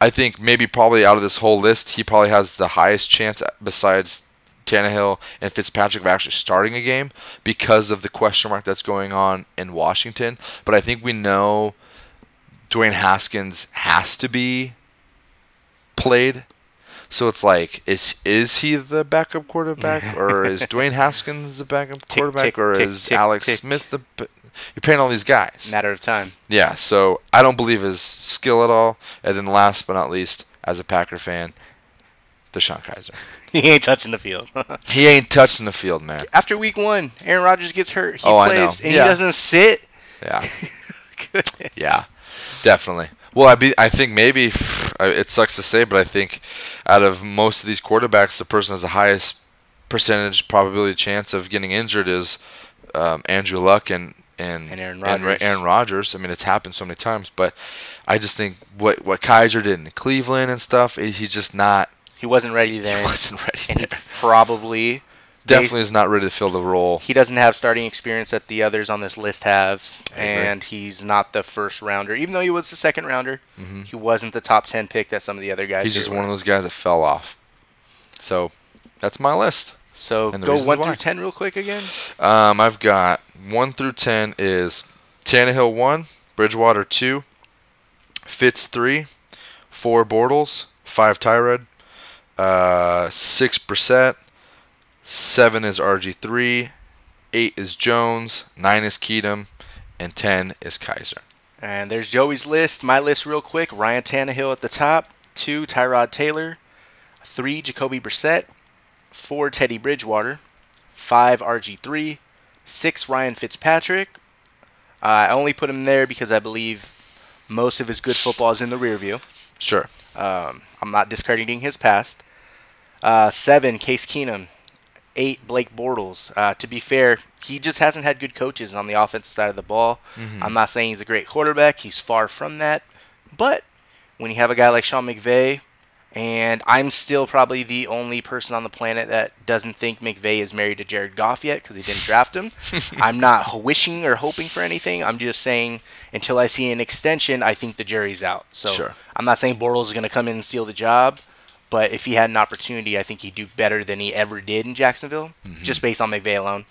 I think maybe probably out of this whole list, he probably has the highest chance besides Tannehill and Fitzpatrick of actually starting a game because of the question mark that's going on in Washington. But I think we know Dwayne Haskins has to be played. So it's like, is is he the backup quarterback, (laughs) or is Dwayne Haskins the backup Tick, quarterback, tick, or tick, is Alex. Smith the? You're paying all these guys. Matter of time. Yeah, so I don't believe his skill at all. And then last but not least, as a Packer fan, DeShone Kizer. (laughs) He ain't touching the field. (laughs) He ain't touching the field, man. After week one, Aaron Rodgers gets hurt. He Oh, I know. plays and Yeah. he doesn't sit. Yeah, (laughs) yeah, definitely. Well, I be I think maybe (sighs) it sucks to say, but I think out of most of these quarterbacks, the person has the highest percentage probability chance of getting injured is um, Andrew Luck and and And Aaron Rodgers. Aaron Rodgers. I mean, it's happened so many times, but I just think what what Kizer did in Cleveland and stuff, he's just not. He wasn't ready then. He wasn't ready. and he there. probably Definitely is not ready to fill the role. he doesn't have starting experience that the others on this list have, and he's not the first rounder. Even though he was the second rounder, he wasn't the top ten pick that some of the other guys. Mm-hmm. He's just one of those guys that fell off. So that's my list. So go one through ten real quick again. Um, I've got one through ten is Tannehill one, Bridgewater two, Fitz three, four Bortles, five Tyrod, uh, 6%, seven is RG three, eight is Jones, nine is Keenum, and ten is Kizer. And there's Joey's list. My list, real quick. Ryan Tannehill at the top. Two, Tyrod Taylor. Three, Jacoby Brissett. Four, Teddy Bridgewater. Five, RG3. Six, Ryan Fitzpatrick. Uh, I only put him there because I believe most of his good football is in the rear view. Sure. Um, I'm not discrediting his past. Uh, seven, Case Keenum. Eight, Blake Bortles. Uh, to be fair, he just hasn't had good coaches on the offensive side of the ball. I'm not saying he's a great quarterback. He's far from that. But when you have a guy like Sean McVay, and I'm still probably the only person on the planet that doesn't think McVay is married to Jared Goff yet because he didn't draft him. (laughs) I'm not wishing or hoping for anything. I'm just saying until I see an extension, I think the jury's out. So Sure. I'm not saying Bortles is going to come in and steal the job, but if he had an opportunity, I think he'd do better than he ever did in Jacksonville, just based on McVay alone.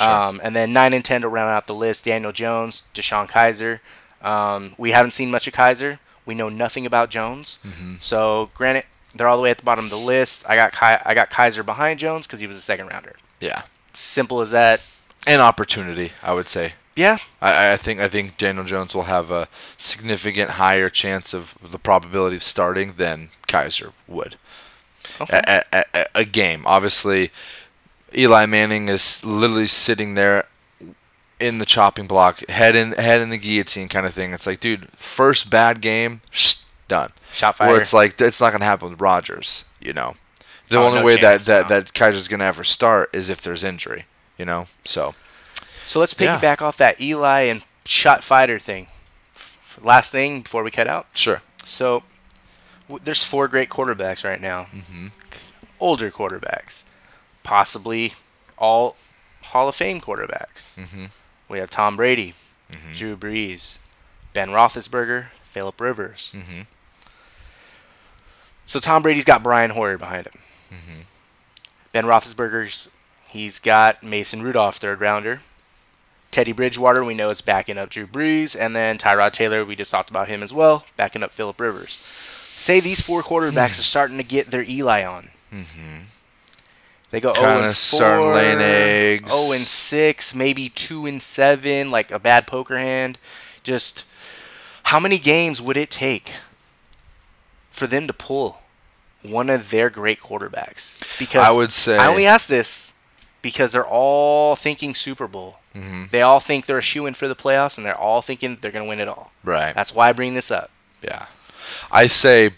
Um, and then nine and ten to round out the list: Daniel Jones, DeShone Kizer. Um, we haven't seen much of Kizer. We know nothing about Jones. Mhm. So, granted, they're all the way at the bottom of the list. I got Ki- I got Kizer behind Jones because he was a second rounder. Yeah. Simple as that. An opportunity, I would say. Yeah, I, I think I think Daniel Jones will have a significant higher chance of the probability of starting than Kizer would. Okay. A, a, a, a game, obviously, Eli Manning is literally sitting there in the chopping block, head in head in the guillotine kind of thing. It's like, dude, first bad game, done. Shot fire. Where it's like that's not gonna happen with Rodgers, you know. The Oh, only no way chance, that, that, no. that Kizer's gonna ever start is if there's injury, you know. So So let's Yeah. piggyback off that Eli and shot fighter thing. Last thing before we cut out. sure. So w- there's four great quarterbacks right now. Mm-hmm. Older quarterbacks, possibly all Hall of Fame quarterbacks. Mm-hmm. We have Tom Brady, Drew Brees, Ben Roethlisberger, Philip Rivers. Mm-hmm. So Tom Brady's got Brian Hoyer behind him. Ben Roethlisberger's he's got Mason Rudolph, third rounder. Teddy Bridgewater, we know is backing up Drew Brees, and then Tyrod Taylor, we just talked about him as well, backing up Philip Rivers. Say these four quarterbacks are starting to get their Eli on. Mm-hmm. They go Kinda 0 and 4, starting laying eggs. 0 and 6, maybe 2 and 7, like a bad poker hand. Just how many games would it take for them to pull one of their great quarterbacks? Because I would say- I only ask this because they're all thinking Super Bowl. Mm-hmm. They all think they're a shoe in for the playoffs, and they're all thinking they're going to win it all. Right. That's why I bring this up. Yeah, I say,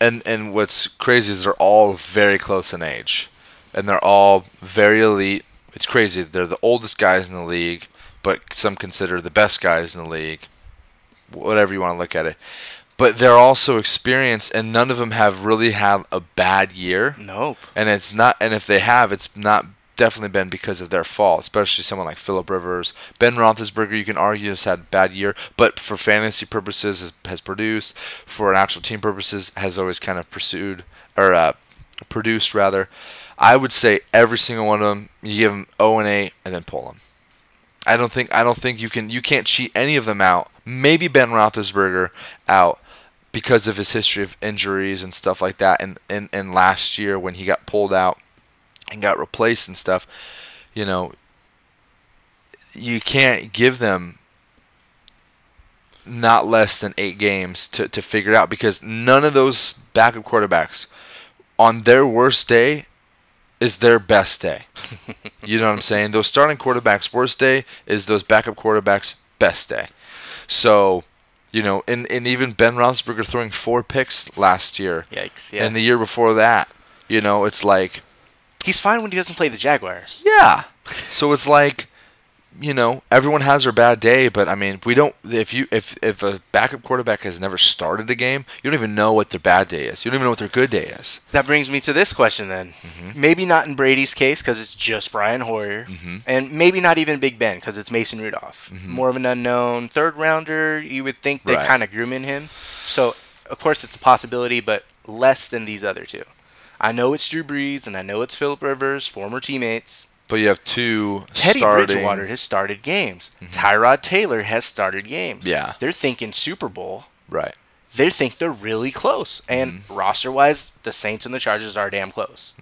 and and what's crazy is they're all very close in age, and they're all very elite. It's crazy. They're the oldest guys in the league, but some consider the best guys in the league. Whatever you want to look at it, but they're also experienced, and none of them have really had a bad year. Nope. And it's not, and if they have, it's not definitely been because of their fall, Especially someone like Philip Rivers, Ben Roethlisberger. You can argue has had a bad year, but for fantasy purposes has, has produced. For an actual team purposes, has always kind of pursued or uh, produced rather. I would say every single one of them, you give them 0 and 8, and then pull them. I don't think I don't think you can you can't cheat any of them out. Maybe Ben Roethlisberger out because of his history of injuries and stuff like that. And and, and last year when he got pulled out and got replaced and stuff, you know, you can't give them not less than eight games to, to figure it out because none of those backup quarterbacks on their worst day is their best day. (laughs) you know what I'm saying? Those starting quarterbacks' worst day is those backup quarterbacks' best day. So, you know, and, and even Ben Roethlisberger throwing four picks last year, Yikes. Yeah. and the year before that, you know, it's like, He's fine when he doesn't play the Jaguars. yeah. So it's like, you know, everyone has their bad day, but I mean, we don't. If you if if a backup quarterback has never started a game, you don't even know what their bad day is. You don't even know what their good day is. That brings me to this question then. Mm-hmm. Maybe not in Brady's case because it's just Brian Hoyer, Mm-hmm. and maybe not even Big Ben because it's Mason Rudolph. More of an unknown third rounder. You would think they Right. kind of grooming him. So of course it's a possibility, but less than these other two. I know it's Drew Brees and I know it's Philip Rivers, former teammates. But you have two Teddy starting. Bridgewater has started games. Tyrod Taylor has started games. Yeah. They're thinking Super Bowl. Right. They think they're really close. And Mm-hmm. roster wise, the Saints and the Chargers are damn close.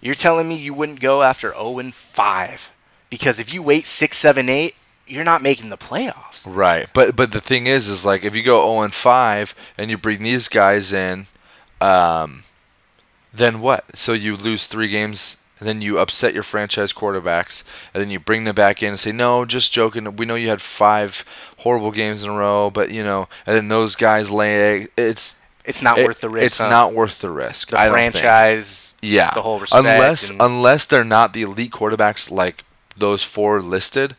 You're telling me you wouldn't go after 0 and 5 because if you wait 6, 7, 8, you're not making the playoffs. Right. But but the thing is, is like if you go 0 and 5 and you bring these guys in, um, then what? So you lose three games. And then you upset your franchise quarterbacks, and then you bring them back in and say, "No, just joking. We know you had five horrible games in a row, but you know." And then those guys lay. It's It's not It- worth the risk. It's huh? not worth the risk. the I franchise. Yeah. the whole respect Unless and- unless they're not the elite quarterbacks like those four listed,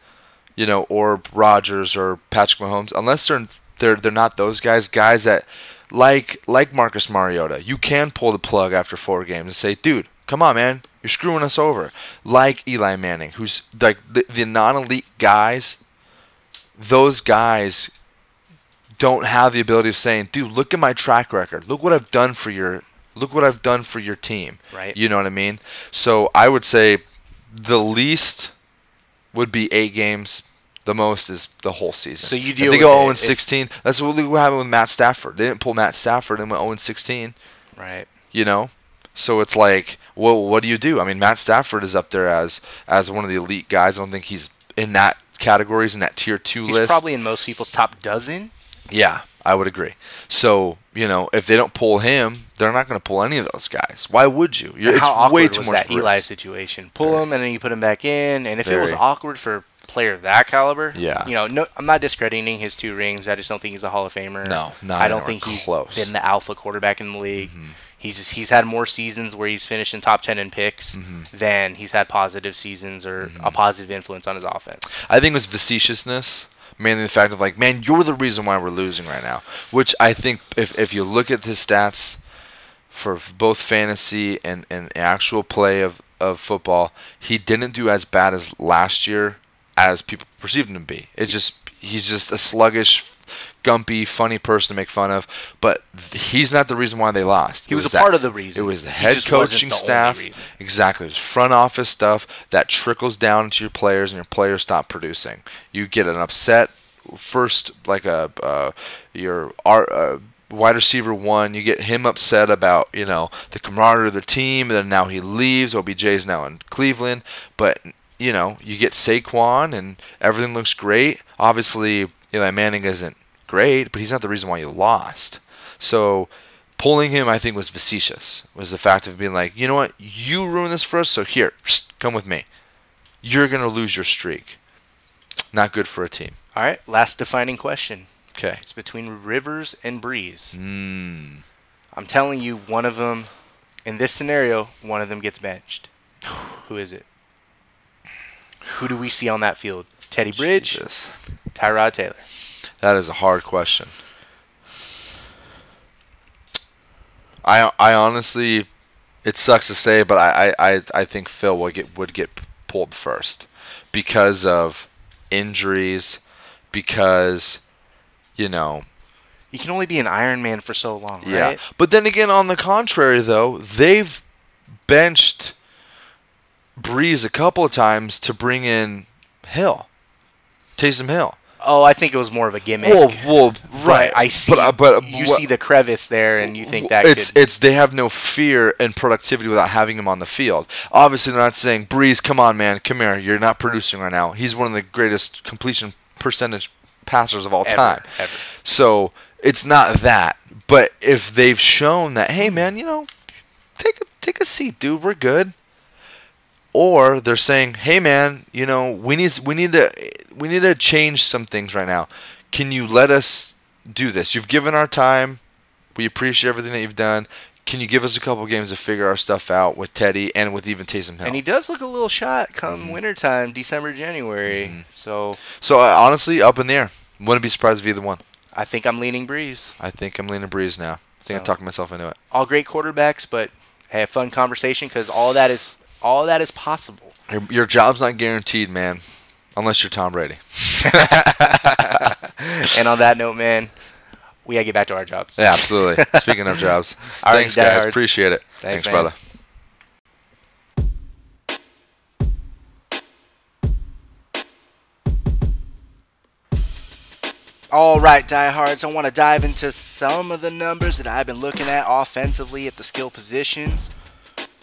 you know, or Rodgers or Patrick Mahomes. Unless they're they're they're not those guys. Guys that like like Marcus Mariota, you can pull the plug after four games and say, dude, come on, man, you're screwing us over. Like Eli Manning, who's like the, the non-elite guys. Those guys don't have the ability of saying, dude, look at my track record. Look what I've done for your look what I've done for your team. Right. You know what I mean? So I would say the least would be eight games. The most is the whole season. So you deal. If they with go it 0 and 16. That's what happened with Matt Stafford. They didn't pull Matt Stafford and went 0 and 16. Right. You know, so it's like, well, what do you do? I mean, Matt Stafford is up there as as one of the elite guys. I don't think he's in that categories in that tier two He's list. probably in most people's top dozen. Yeah, I would agree. So you know, if they don't pull him, they're not going to pull any of those guys. Why would you? You're, And it's how awkward way too was much that Eli situation? Pull him and then you put him back in, and if it was awkward for player of that caliber, Yeah. you know, no, I'm not discrediting his two rings. I just don't think he's a Hall of Famer. No, not I don't think he's close. Mm-hmm. been the alpha quarterback in the league. He's he's had more seasons where he's finished in top ten in picks Mm-hmm. than he's had positive seasons or a positive influence on his offense. I think it was facetiousness, mainly the fact of like, man, you're the reason why we're losing right now. Which I think, if if you look at his stats for both fantasy and, and actual play of, of football, he didn't do as bad as last year as people perceived him to be. It just he's just a sluggish, gumpy, funny person to make fun of. But he's not the reason why they lost. He It was a that- part of the reason. It was the head coaching the staff. Exactly. It was front office stuff that trickles down into your players, and your players stop producing. You get an upset first, like a uh, your ar- uh, wide receiver one. You get him upset about you know the camaraderie of the team, and then now he leaves. OBJ is now in Cleveland, but you know you get Saquon, and everything looks great. Obviously, Eli Manning isn't great, but he's not the reason why you lost. So pulling him, I think, was facetious. Was the fact of being like, you know what, you ruined this for us, so here, come with me. You're gonna lose your streak. Not good for a team. All right, last defining question. Okay. It's between Rivers and Brees. Mm. I'm telling you, one of them, in this scenario, one of them gets benched. (sighs) Who is it? Who do we see on that field? Teddy Bridge, Jesus. Tyrod Taylor. That is a hard question. I I honestly, it sucks to say, but I, I, I, I think Phil would get would get pulled first because of injuries, because you know You can only be an Iron Man for so long, Yeah. right? But then again, on the contrary, though, they've benched Brees a couple of times to bring in Hill, Taysom Hill. Oh, I think it was more of a gimmick. Well, well, But right. I see. But, uh, but you what- see the crevice there, and you think that it's could. it's they have no fear and productivity without having him on the field. Obviously, they're not saying Brees, come on, man, come here. You're not producing right now. He's one of the greatest completion percentage passers of all Ever, time. ever. So it's not that. But if they've shown that, hey, man, you know, take a, take a seat, dude. We're good. Or they're saying, hey, man, you know, we need we need to we need to change some things right now. Can you let us do this? You've given our time. We appreciate everything that you've done. Can you give us a couple games to figure our stuff out with Teddy and with even Taysom Hill? and he does look a little shot come Mm-hmm. wintertime, December, January. So so uh, honestly, up in the air. Wouldn't be surprised if either one. I think I'm leaning Brees. I think I'm leaning Brees now. I think I'm So- talking myself into it. All great quarterbacks, but a fun conversation because all that is all that is possible. Your, your job's not guaranteed, man, unless you're Tom Brady. (laughs) and on that note, man, we gotta get back to our jobs. Yeah, absolutely. Speaking of jobs, (laughs) All right, thanks, guys. diehards. Appreciate it. Thanks, Thanks, brother. All right, diehards, I want to dive into some of the numbers that I've been looking at offensively at the skill positions.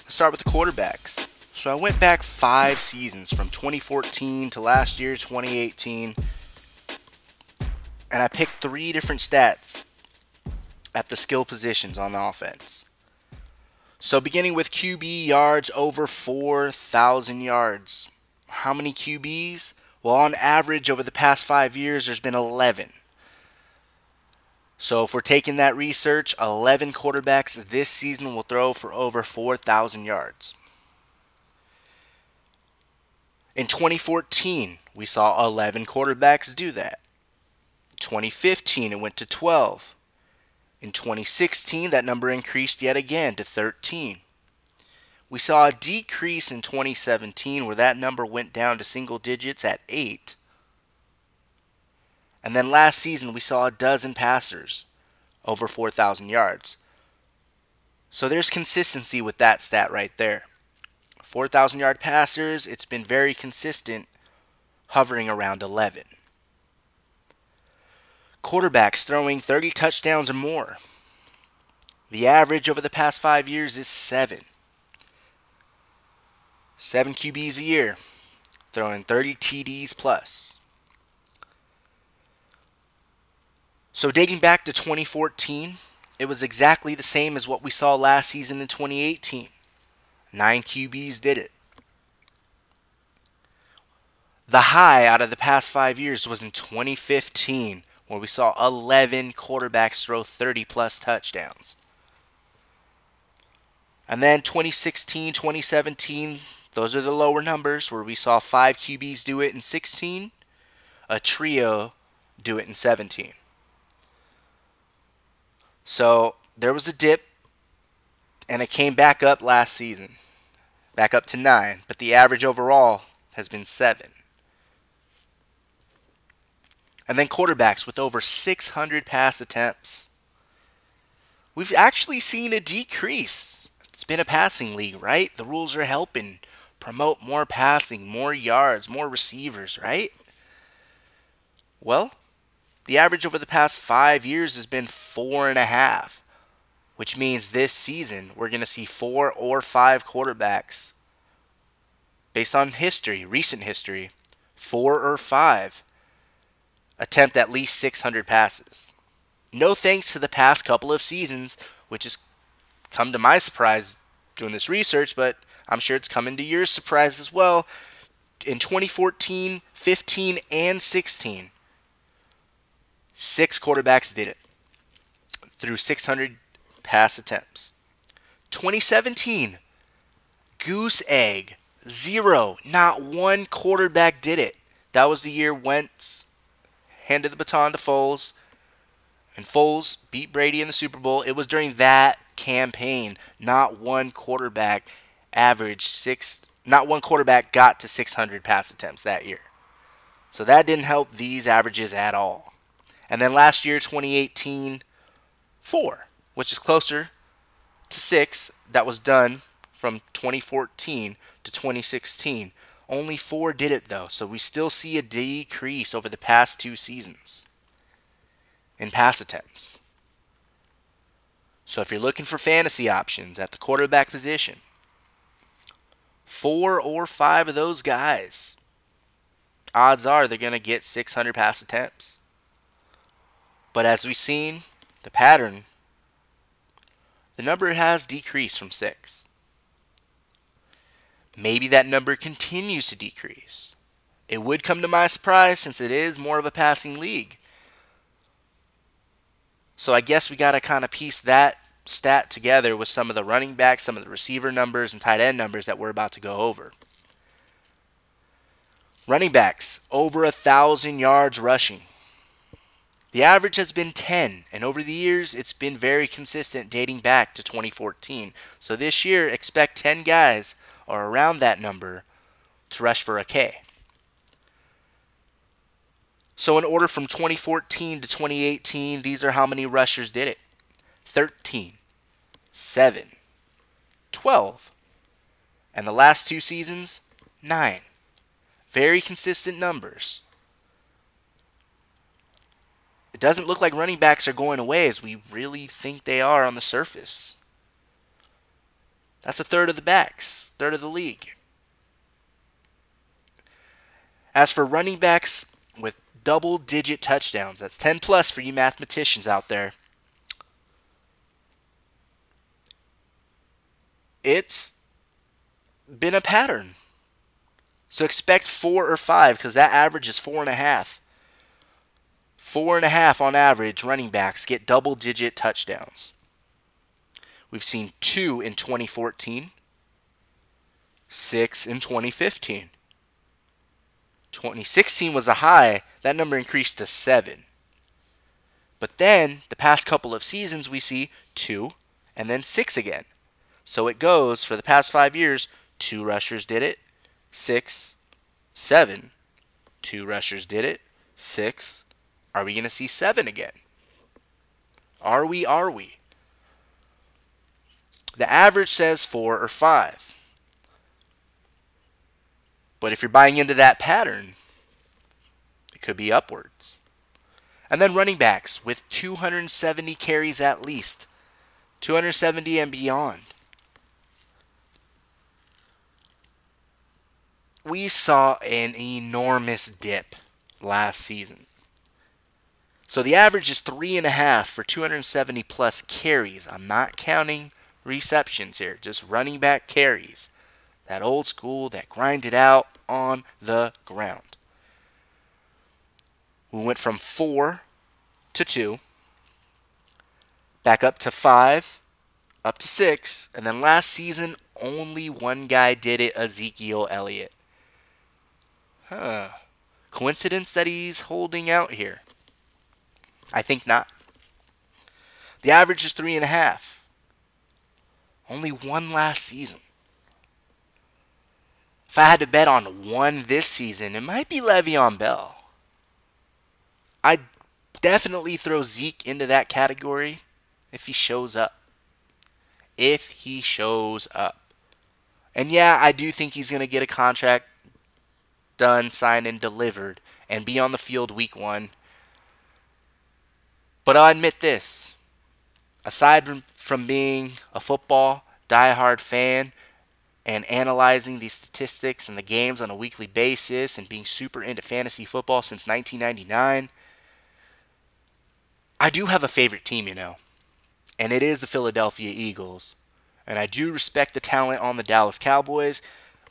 Start with the quarterbacks. So I went back five seasons from 2014 to last year, 2018, and I picked three different stats at the skill positions on the offense. So beginning with QB yards over 4,000 yards. How many QBs? Well, on average, over the past five years, there's been 11. So if we're taking that research, 11 quarterbacks this season will throw for over 4,000 yards. In 2014, we saw 11 quarterbacks do that. 2015, it went to 12. In 2016, that number increased yet again to 13. We saw a decrease in 2017 where that number went down to single digits at 8. And then last season, we saw a dozen passers over 4,000 yards. So there's consistency with that stat right there. 4,000 yard passers, it's been very consistent, hovering around 11. Quarterbacks throwing 30 touchdowns or more. The average over the past five years is seven. Seven QBs a year, throwing 30 TDs plus. So, dating back to 2014, it was exactly the same as what we saw last season in 2018. Nine QBs did it. The high out of the past five years was in 2015, where we saw 11 quarterbacks throw 30 plus touchdowns. And then 2016, 2017, those are the lower numbers where we saw five QBs do it in 16, a trio do it in 17. So there was a dip, and it came back up last season, back up to nine, but the average overall has been seven. And then quarterbacks with over 600 pass attempts. We've actually seen a decrease. It's been a passing league, right? The rules are helping promote more passing, more yards, more receivers, right? Well, the average over the past five years has been four and a half, which means this season we're going to see four or five quarterbacks based on history, recent history, four or five attempt at least 600 passes. No thanks to the past couple of seasons, which has come to my surprise doing this research, but I'm sure it's coming to your surprise as well. In 2014, 15, and 16, Six quarterbacks did it through 600 pass attempts. 2017, goose egg, zero. Not one quarterback did it. That was the year Wentz handed the baton to Foles, and Foles beat Brady in the Super Bowl. It was during that campaign. Not one quarterback averaged six. Not one quarterback got to 600 pass attempts that year. So that didn't help these averages at all. And then last year, 2018, four, which is closer to six that was done from 2014 to 2016. Only four did it though, so we still see a decrease over the past two seasons in pass attempts. So if you're looking for fantasy options at the quarterback position, four or five of those guys, odds are they're going to get 600 pass attempts. But as we've seen, the pattern, the number has decreased from 6. Maybe that number continues to decrease. It would come to my surprise since it is more of a passing league. So I guess we got to kind of piece that stat together with some of the running backs, some of the receiver numbers, and tight end numbers that we're about to go over. Running backs, over a thousand yards rushing. The average has been 10, and over the years, it's been very consistent dating back to 2014. So this year, expect 10 guys or around that number to rush for a K. So, in order from 2014 to 2018, these are how many rushers did it 13, 7, 12, and the last two seasons, 9. Very consistent numbers it doesn't look like running backs are going away as we really think they are on the surface. That's a third of the backs, third of the league. As for running backs with double digit touchdowns, that's 10 plus for you mathematicians out there. It's been a pattern. So expect four or five because that average is four and a half Four and a half on average running backs get double digit touchdowns. We've seen two in 2014, six in 2015. 2016 was a high. That number increased to seven. But then the past couple of seasons, we see two and then six again. So it goes for the past five years two rushers did it, six, seven, two rushers did it, six. Are we going to see seven again? Are we? Are we? The average says four or five. But if you're buying into that pattern, it could be upwards. And then running backs with 270 carries at least, 270 and beyond. We saw an enormous dip last season. So the average is three and a half for 270 plus carries. I'm not counting receptions here, just running back carries. That old school that grinded out on the ground. We went from four to two, back up to five, up to six, and then last season only one guy did it Ezekiel Elliott. Huh. Coincidence that he's holding out here? I think not. The average is three and a half. Only one last season. If I had to bet on one this season, it might be Le'Veon Bell. I'd definitely throw Zeke into that category if he shows up. If he shows up. And yeah, I do think he's going to get a contract done, signed, and delivered and be on the field week one. But I'll admit this aside from being a football diehard fan, and analyzing these statistics and the games on a weekly basis and being super into fantasy football since 1999, I do have a favorite team, you know, and it is the Philadelphia Eagles. And I do respect the talent on the Dallas Cowboys,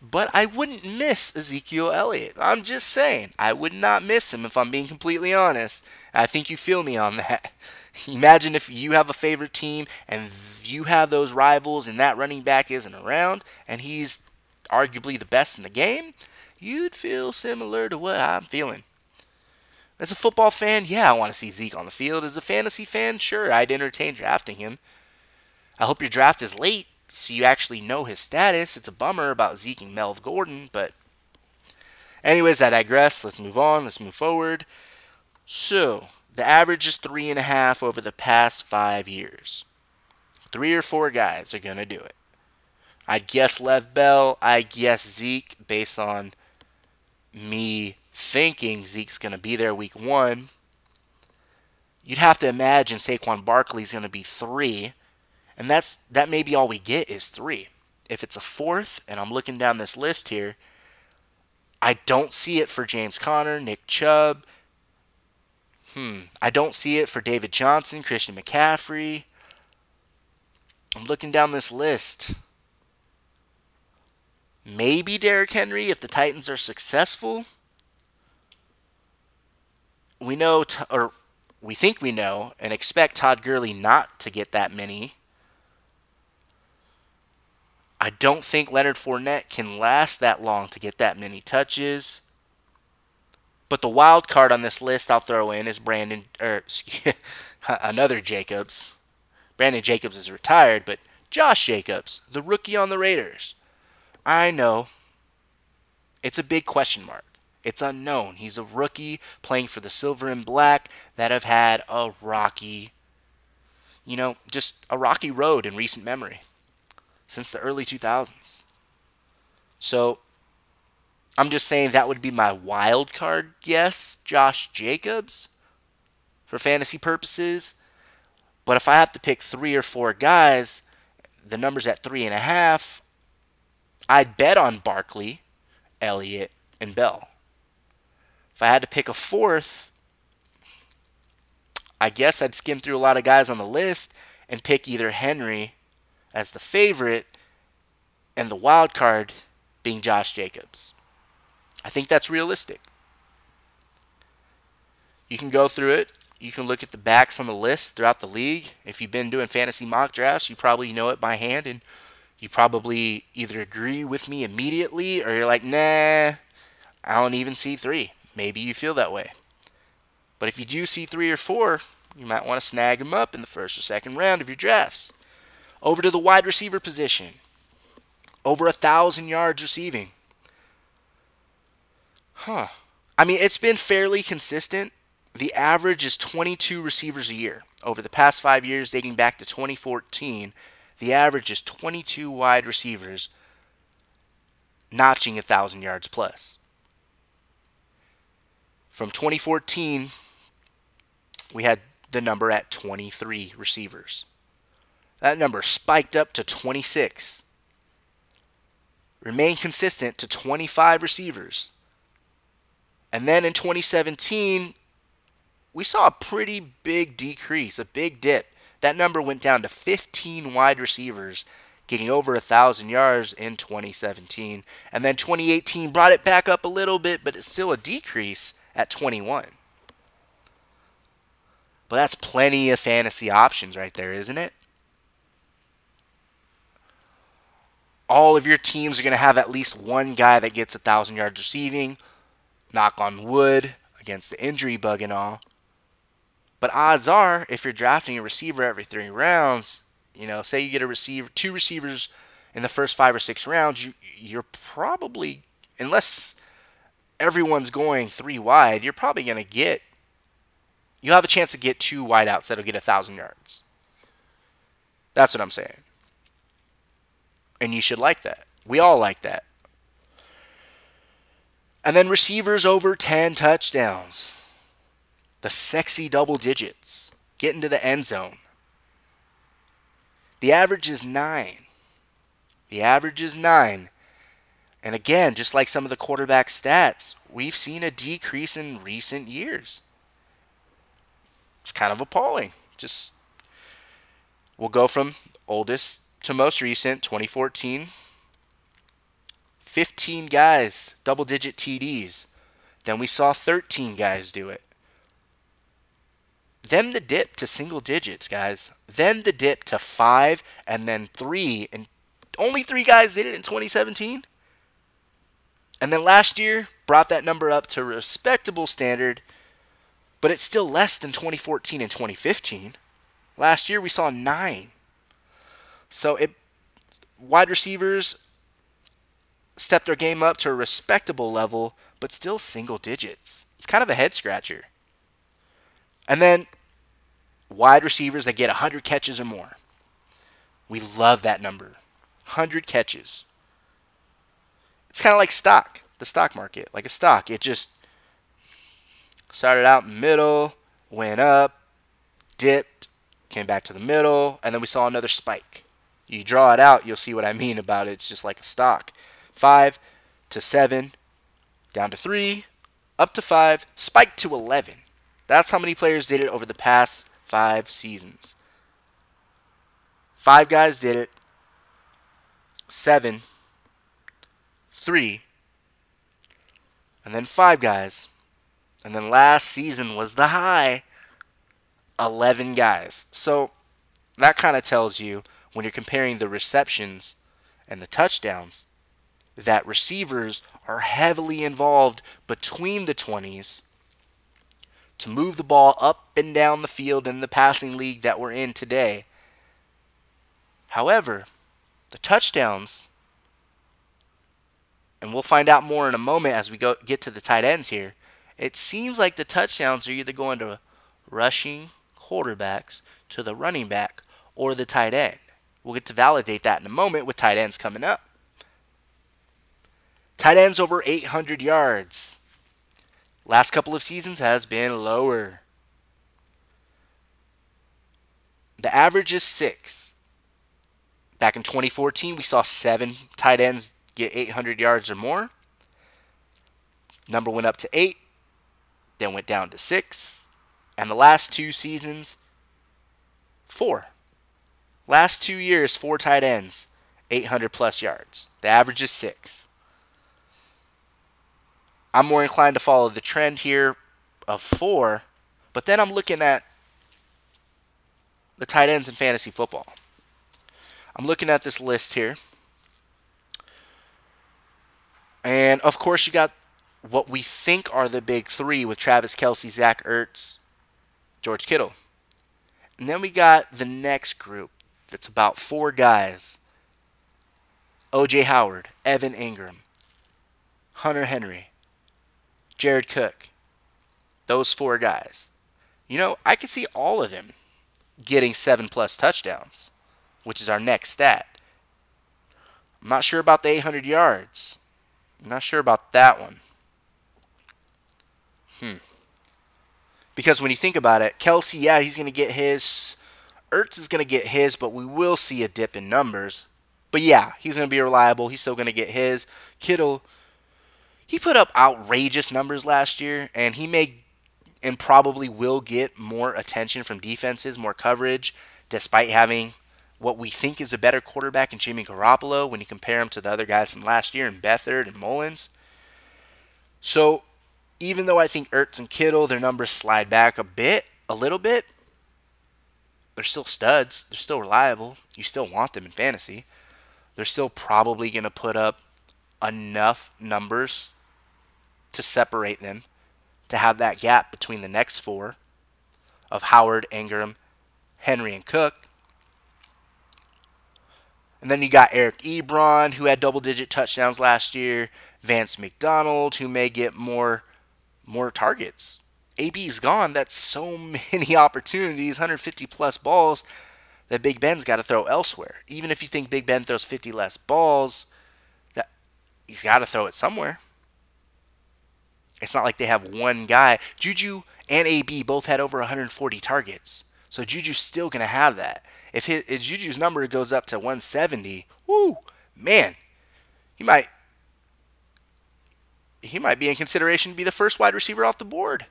but I wouldn't miss Ezekiel Elliott. I'm just saying, I would not miss him if I'm being completely honest. I think you feel me on that. (laughs) Imagine if you have a favorite team and you have those rivals and that running back isn't around and he's arguably the best in the game, you'd feel similar to what I'm feeling. As a football fan, yeah, I want to see Zeke on the field. As a fantasy fan, sure, I'd entertain drafting him. I hope your draft is late so you actually know his status. It's a bummer about Zeke and Melv Gordon, but anyways, I digress. Let's move on. Let's move forward. So, the average is three and a half over the past five years. Three or four guys are to do it. I'd guess Lev Bell. I guess Zeke based on me thinking Zeke's going to be there week one. You'd have to imagine Saquon Barkley's going to be three, and that's that may be all we get is three. If it's a fourth, and I'm looking down this list here, I don't see it for James Conner, Nick Chubb, Hmm. I don't see it for David Johnson, Christian McCaffrey. I'm looking down this list. Maybe Derrick Henry if the Titans are successful. We know, t- or we think we know, and expect Todd Gurley not to get that many. I don't think Leonard Fournette can last that long to get that many touches. But the wild card on this list I'll throw in is Brandon, er, (laughs) or another Jacobs. Brandon Jacobs is retired, but Josh Jacobs, the rookie on the Raiders. I know. It's a big question mark. It's unknown. He's a rookie playing for the Silver and Black that have had a rocky, you know, just a rocky road in recent memory since the early 2000s. So I'm just saying that would be my wild card guess, Josh Jacobs, for fantasy purposes. But if I have to pick three or four guys, the number's at three and a half. I'd bet on Barkley, Elliott, and Bell. If I had to pick a fourth, I guess I'd skim through a lot of guys on the list and pick either Henry as the favorite and the wild card being Josh Jacobs. I think that's realistic. You can go through it. You can look at the backs on the list throughout the league. If you've been doing fantasy mock drafts, you probably know it by hand and you probably either agree with me immediately or you're like, nah, I don't even see three. Maybe you feel that way. But if you do see three or four, you might want to snag them up in the first or second round of your drafts. Over to the wide receiver position. Over a thousand yards receiving. Huh. I mean, it's been fairly consistent. The average is 22 receivers a year. Over the past five years, dating back to 2014, the average is 22 wide receivers notching a 1,000 yards plus. From 2014, we had the number at 23 receivers. That number spiked up to 26. Remained consistent to 25 receivers. And then in 2017, we saw a pretty big decrease, a big dip. That number went down to 15 wide receivers, getting over a 1,000 yards in 2017. And then 2018 brought it back up a little bit, but it's still a decrease at 21. But that's plenty of fantasy options right there, isn't it? All of your teams are going to have at least one guy that gets a 1,000 yards receiving. Knock on wood against the injury bug and all. But odds are, if you're drafting a receiver every three rounds, you know, say you get a receiver, two receivers in the first five or six rounds, you, you're probably, unless everyone's going three wide, you're probably going to get, you'll have a chance to get two wideouts that'll get a thousand yards. That's what I'm saying. And you should like that. We all like that. And then receivers over 10 touchdowns. The sexy double digits. Get into the end zone. The average is 9. The average is 9. And again, just like some of the quarterback stats, we've seen a decrease in recent years. It's kind of appalling. Just we'll go from oldest to most recent, 2014. 15 guys, double digit TDs. Then we saw 13 guys do it. Then the dip to single digits, guys. Then the dip to five and then three. And only three guys did it in 2017. And then last year brought that number up to respectable standard, but it's still less than 2014 and 2015. Last year we saw nine. So it wide receivers stepped their game up to a respectable level, but still single digits. It's kind of a head scratcher. And then wide receivers that get 100 catches or more. We love that number 100 catches. It's kind of like stock, the stock market, like a stock. It just started out in the middle, went up, dipped, came back to the middle, and then we saw another spike. You draw it out, you'll see what I mean about it. It's just like a stock. 5 to 7, down to 3, up to 5, spiked to 11. That's how many players did it over the past five seasons. Five guys did it. Seven. Three. And then five guys. And then last season was the high. 11 guys. So that kind of tells you when you're comparing the receptions and the touchdowns that receivers are heavily involved between the 20s to move the ball up and down the field in the passing league that we're in today. However, the touchdowns, and we'll find out more in a moment as we go get to the tight ends here. It seems like the touchdowns are either going to rushing quarterbacks to the running back or the tight end. We'll get to validate that in a moment with tight ends coming up. Tight ends over 800 yards. Last couple of seasons has been lower. The average is six. Back in 2014, we saw seven tight ends get 800 yards or more. Number went up to eight, then went down to six. And the last two seasons, four. Last two years, four tight ends, 800 plus yards. The average is six. I'm more inclined to follow the trend here of four But then I'm looking at the tight ends in fantasy football. I'm looking at this list here. And of course, you got what we think are the big three with Travis Kelce, Zach Ertz, George Kittle. And then we got the next group that's about four guys OJ Howard, Evan Engram, Hunter Henry, Jared Cook. Those four guys. You know, I could see all of them getting seven plus touchdowns, which is our next stat. I'm not sure about the 800 yards. I'm not sure about that one. Hmm. Because when you think about it, Kelce, yeah, he's going to get his. Ertz is going to get his, but we will see a dip in numbers. But yeah, he's going to be reliable. He's still going to get his. Kittle, he put up outrageous numbers last year, and he may and probably will get more attention from defenses, more coverage, despite having what we think is a better quarterback in Jimmy Garoppolo when you compare him to the other guys from last year in Beathard and Mullens. So even though I think Ertz and Kittle, their numbers slide back a bit, a little bit, they're still studs. They're still reliable. You still want them in fantasy. They're still probably going to put up enough numbers to separate them to have that gap between the next four of Howard, Engram, Henry, and Cook. And then you got Eric Ebron, who had double digit touchdowns last year, Vance McDonald, who may get more more targets. AB's gone. That's so many (laughs) opportunities, 150 plus balls that Big Ben's got to throw elsewhere. Even if you think Big Ben throws 50 less balls, that he's got to throw it somewhere. It's not like they have one guy. Juju and AB both had over 140 targets. So Juju's still going to have that. If, his, if Juju's number goes up to 170, whoo, man, he might he might be in consideration to be the first wide receiver off the board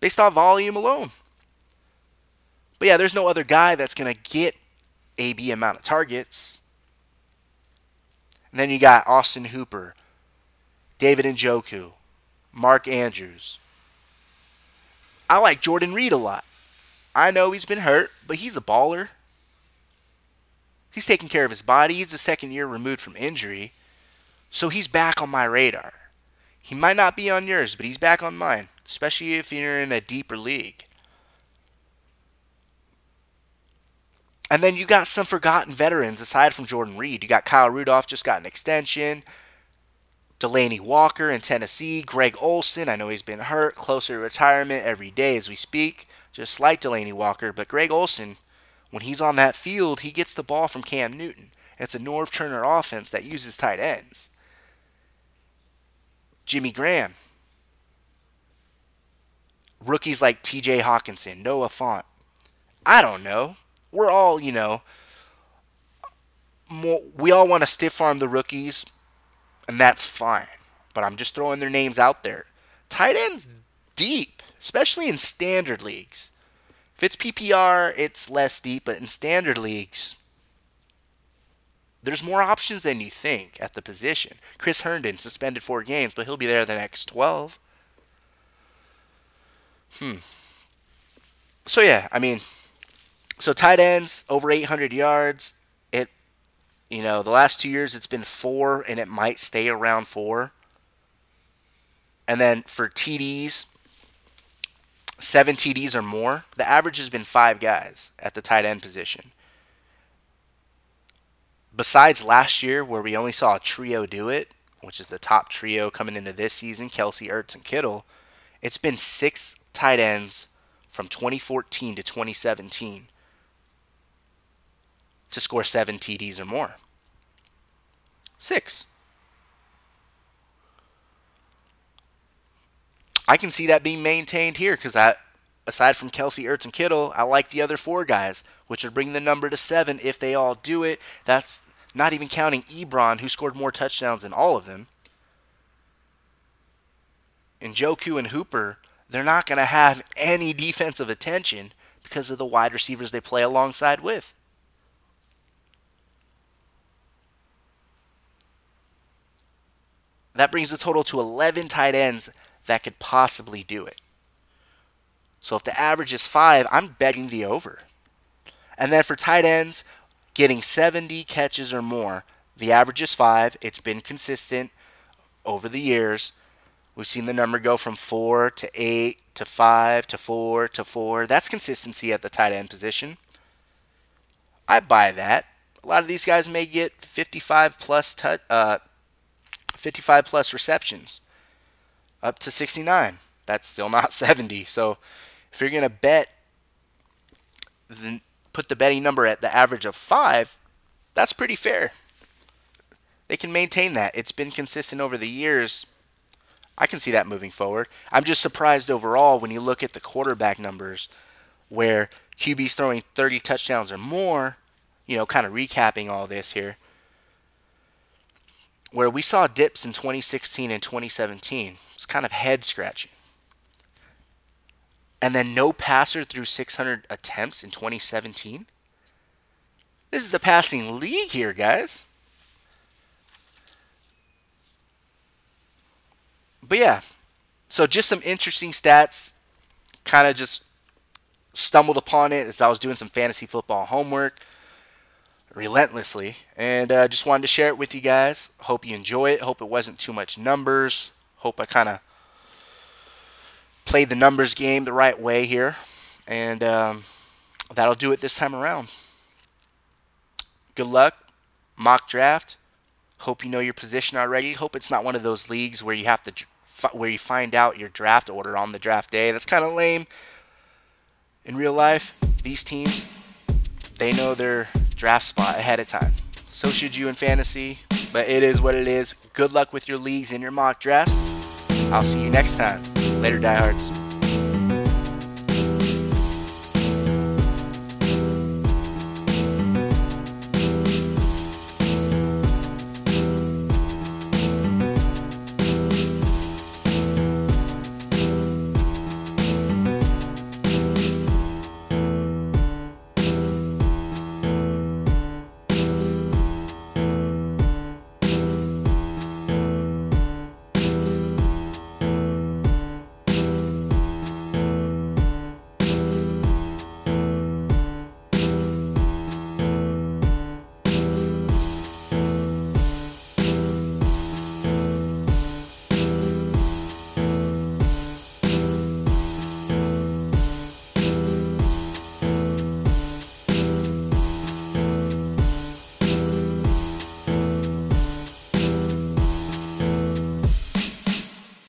based on volume alone. But yeah, there's no other guy that's going to get AB amount of targets. And then you got Austin Hooper, David Njoku, Mark Andrews. I like Jordan Reed a lot. I know he's been hurt, but he's a baller. He's taking care of his body. He's the second year removed from injury. So he's back on my radar. He might not be on yours, but he's back on mine, especially if you're in a deeper league. And then you got some forgotten veterans aside from Jordan Reed. You got Kyle Rudolph, just got an extension. Delanie Walker in Tennessee. Greg Olsen, I know he's been hurt, closer to retirement every day as we speak, just like Delanie Walker. But Greg Olsen, when he's on that field, he gets the ball from Cam Newton. It's a Norv Turner offense that uses tight ends. Jimmy Graham. Rookies like TJ Hockenson, Noah Fant. I don't know. We're all, you know, more, we all want to stiff arm the rookies, and that's fine. But I'm just throwing their names out there. Tight ends deep, especially in standard leagues. If it's PPR, it's less deep, but in standard leagues, there's more options than you think at the position. Chris Herndon suspended four games, but he'll be there the next 12. Hmm. So yeah, I mean, so tight ends over 800 yards. It, you know, the last two years it's been four, and it might stay around four. And then for TDs, seven TDs or more, the average has been five guys at the tight end position besides last year where we only saw a trio do it, which is the top trio coming into this season, Kelce, Ertz, and Kittle, it's been six tight ends from 2014 to 2017 to score seven TDs or more. Six. I can see that being maintained here because I, aside from Kelce, Ertz, and Kittle, I like the other four guys, which would bring the number to seven if they all do it. That's not even counting Ebron, who scored more touchdowns than all of them. And Njoku and Hooper, they're not going to have any defensive attention because of the wide receivers they play alongside with. That brings the total to 11 tight ends that could possibly do it. So if the average is five, I'm betting the over. And then for tight ends, getting 70 catches or more, the average is five. It's been consistent over the years. We've seen the number go from four to eight to five to four to four. That's consistency at the tight end position. I buy that. A lot of these guys may get 55 plus tu- uh, 55 plus receptions, up to 69. That's still not (laughs) 70. So if you're gonna bet, then put the betting number at the average of five. That's pretty fair. They can maintain that. It's been consistent over the years. I can see that moving forward. I'm just surprised overall when you look at the quarterback numbers where QB's throwing 30 touchdowns or more, you know, kind of recapping all this here, where we saw dips in 2016 and 2017. It's kind of head scratching. And then no passer through 600 attempts in 2017. This is the passing league here, guys. But yeah, so just some interesting stats. Kind of just stumbled upon it as I was doing some fantasy football homework relentlessly, and uh, just wanted to share it with you guys. Hope you enjoy it. Hope it wasn't too much numbers. Hope I kind of played the numbers game the right way here, and um, that'll do it this time around. Good luck, mock draft. Hope you know your position already. Hope it's not one of those leagues where you have to where you find out your draft order on the draft day. That's kind of lame. In real life, these teams, they know their draft spot ahead of time. So should you in fantasy, but it is what it is. Good luck with your leagues and your mock drafts. I'll see you next time. Later, diehards.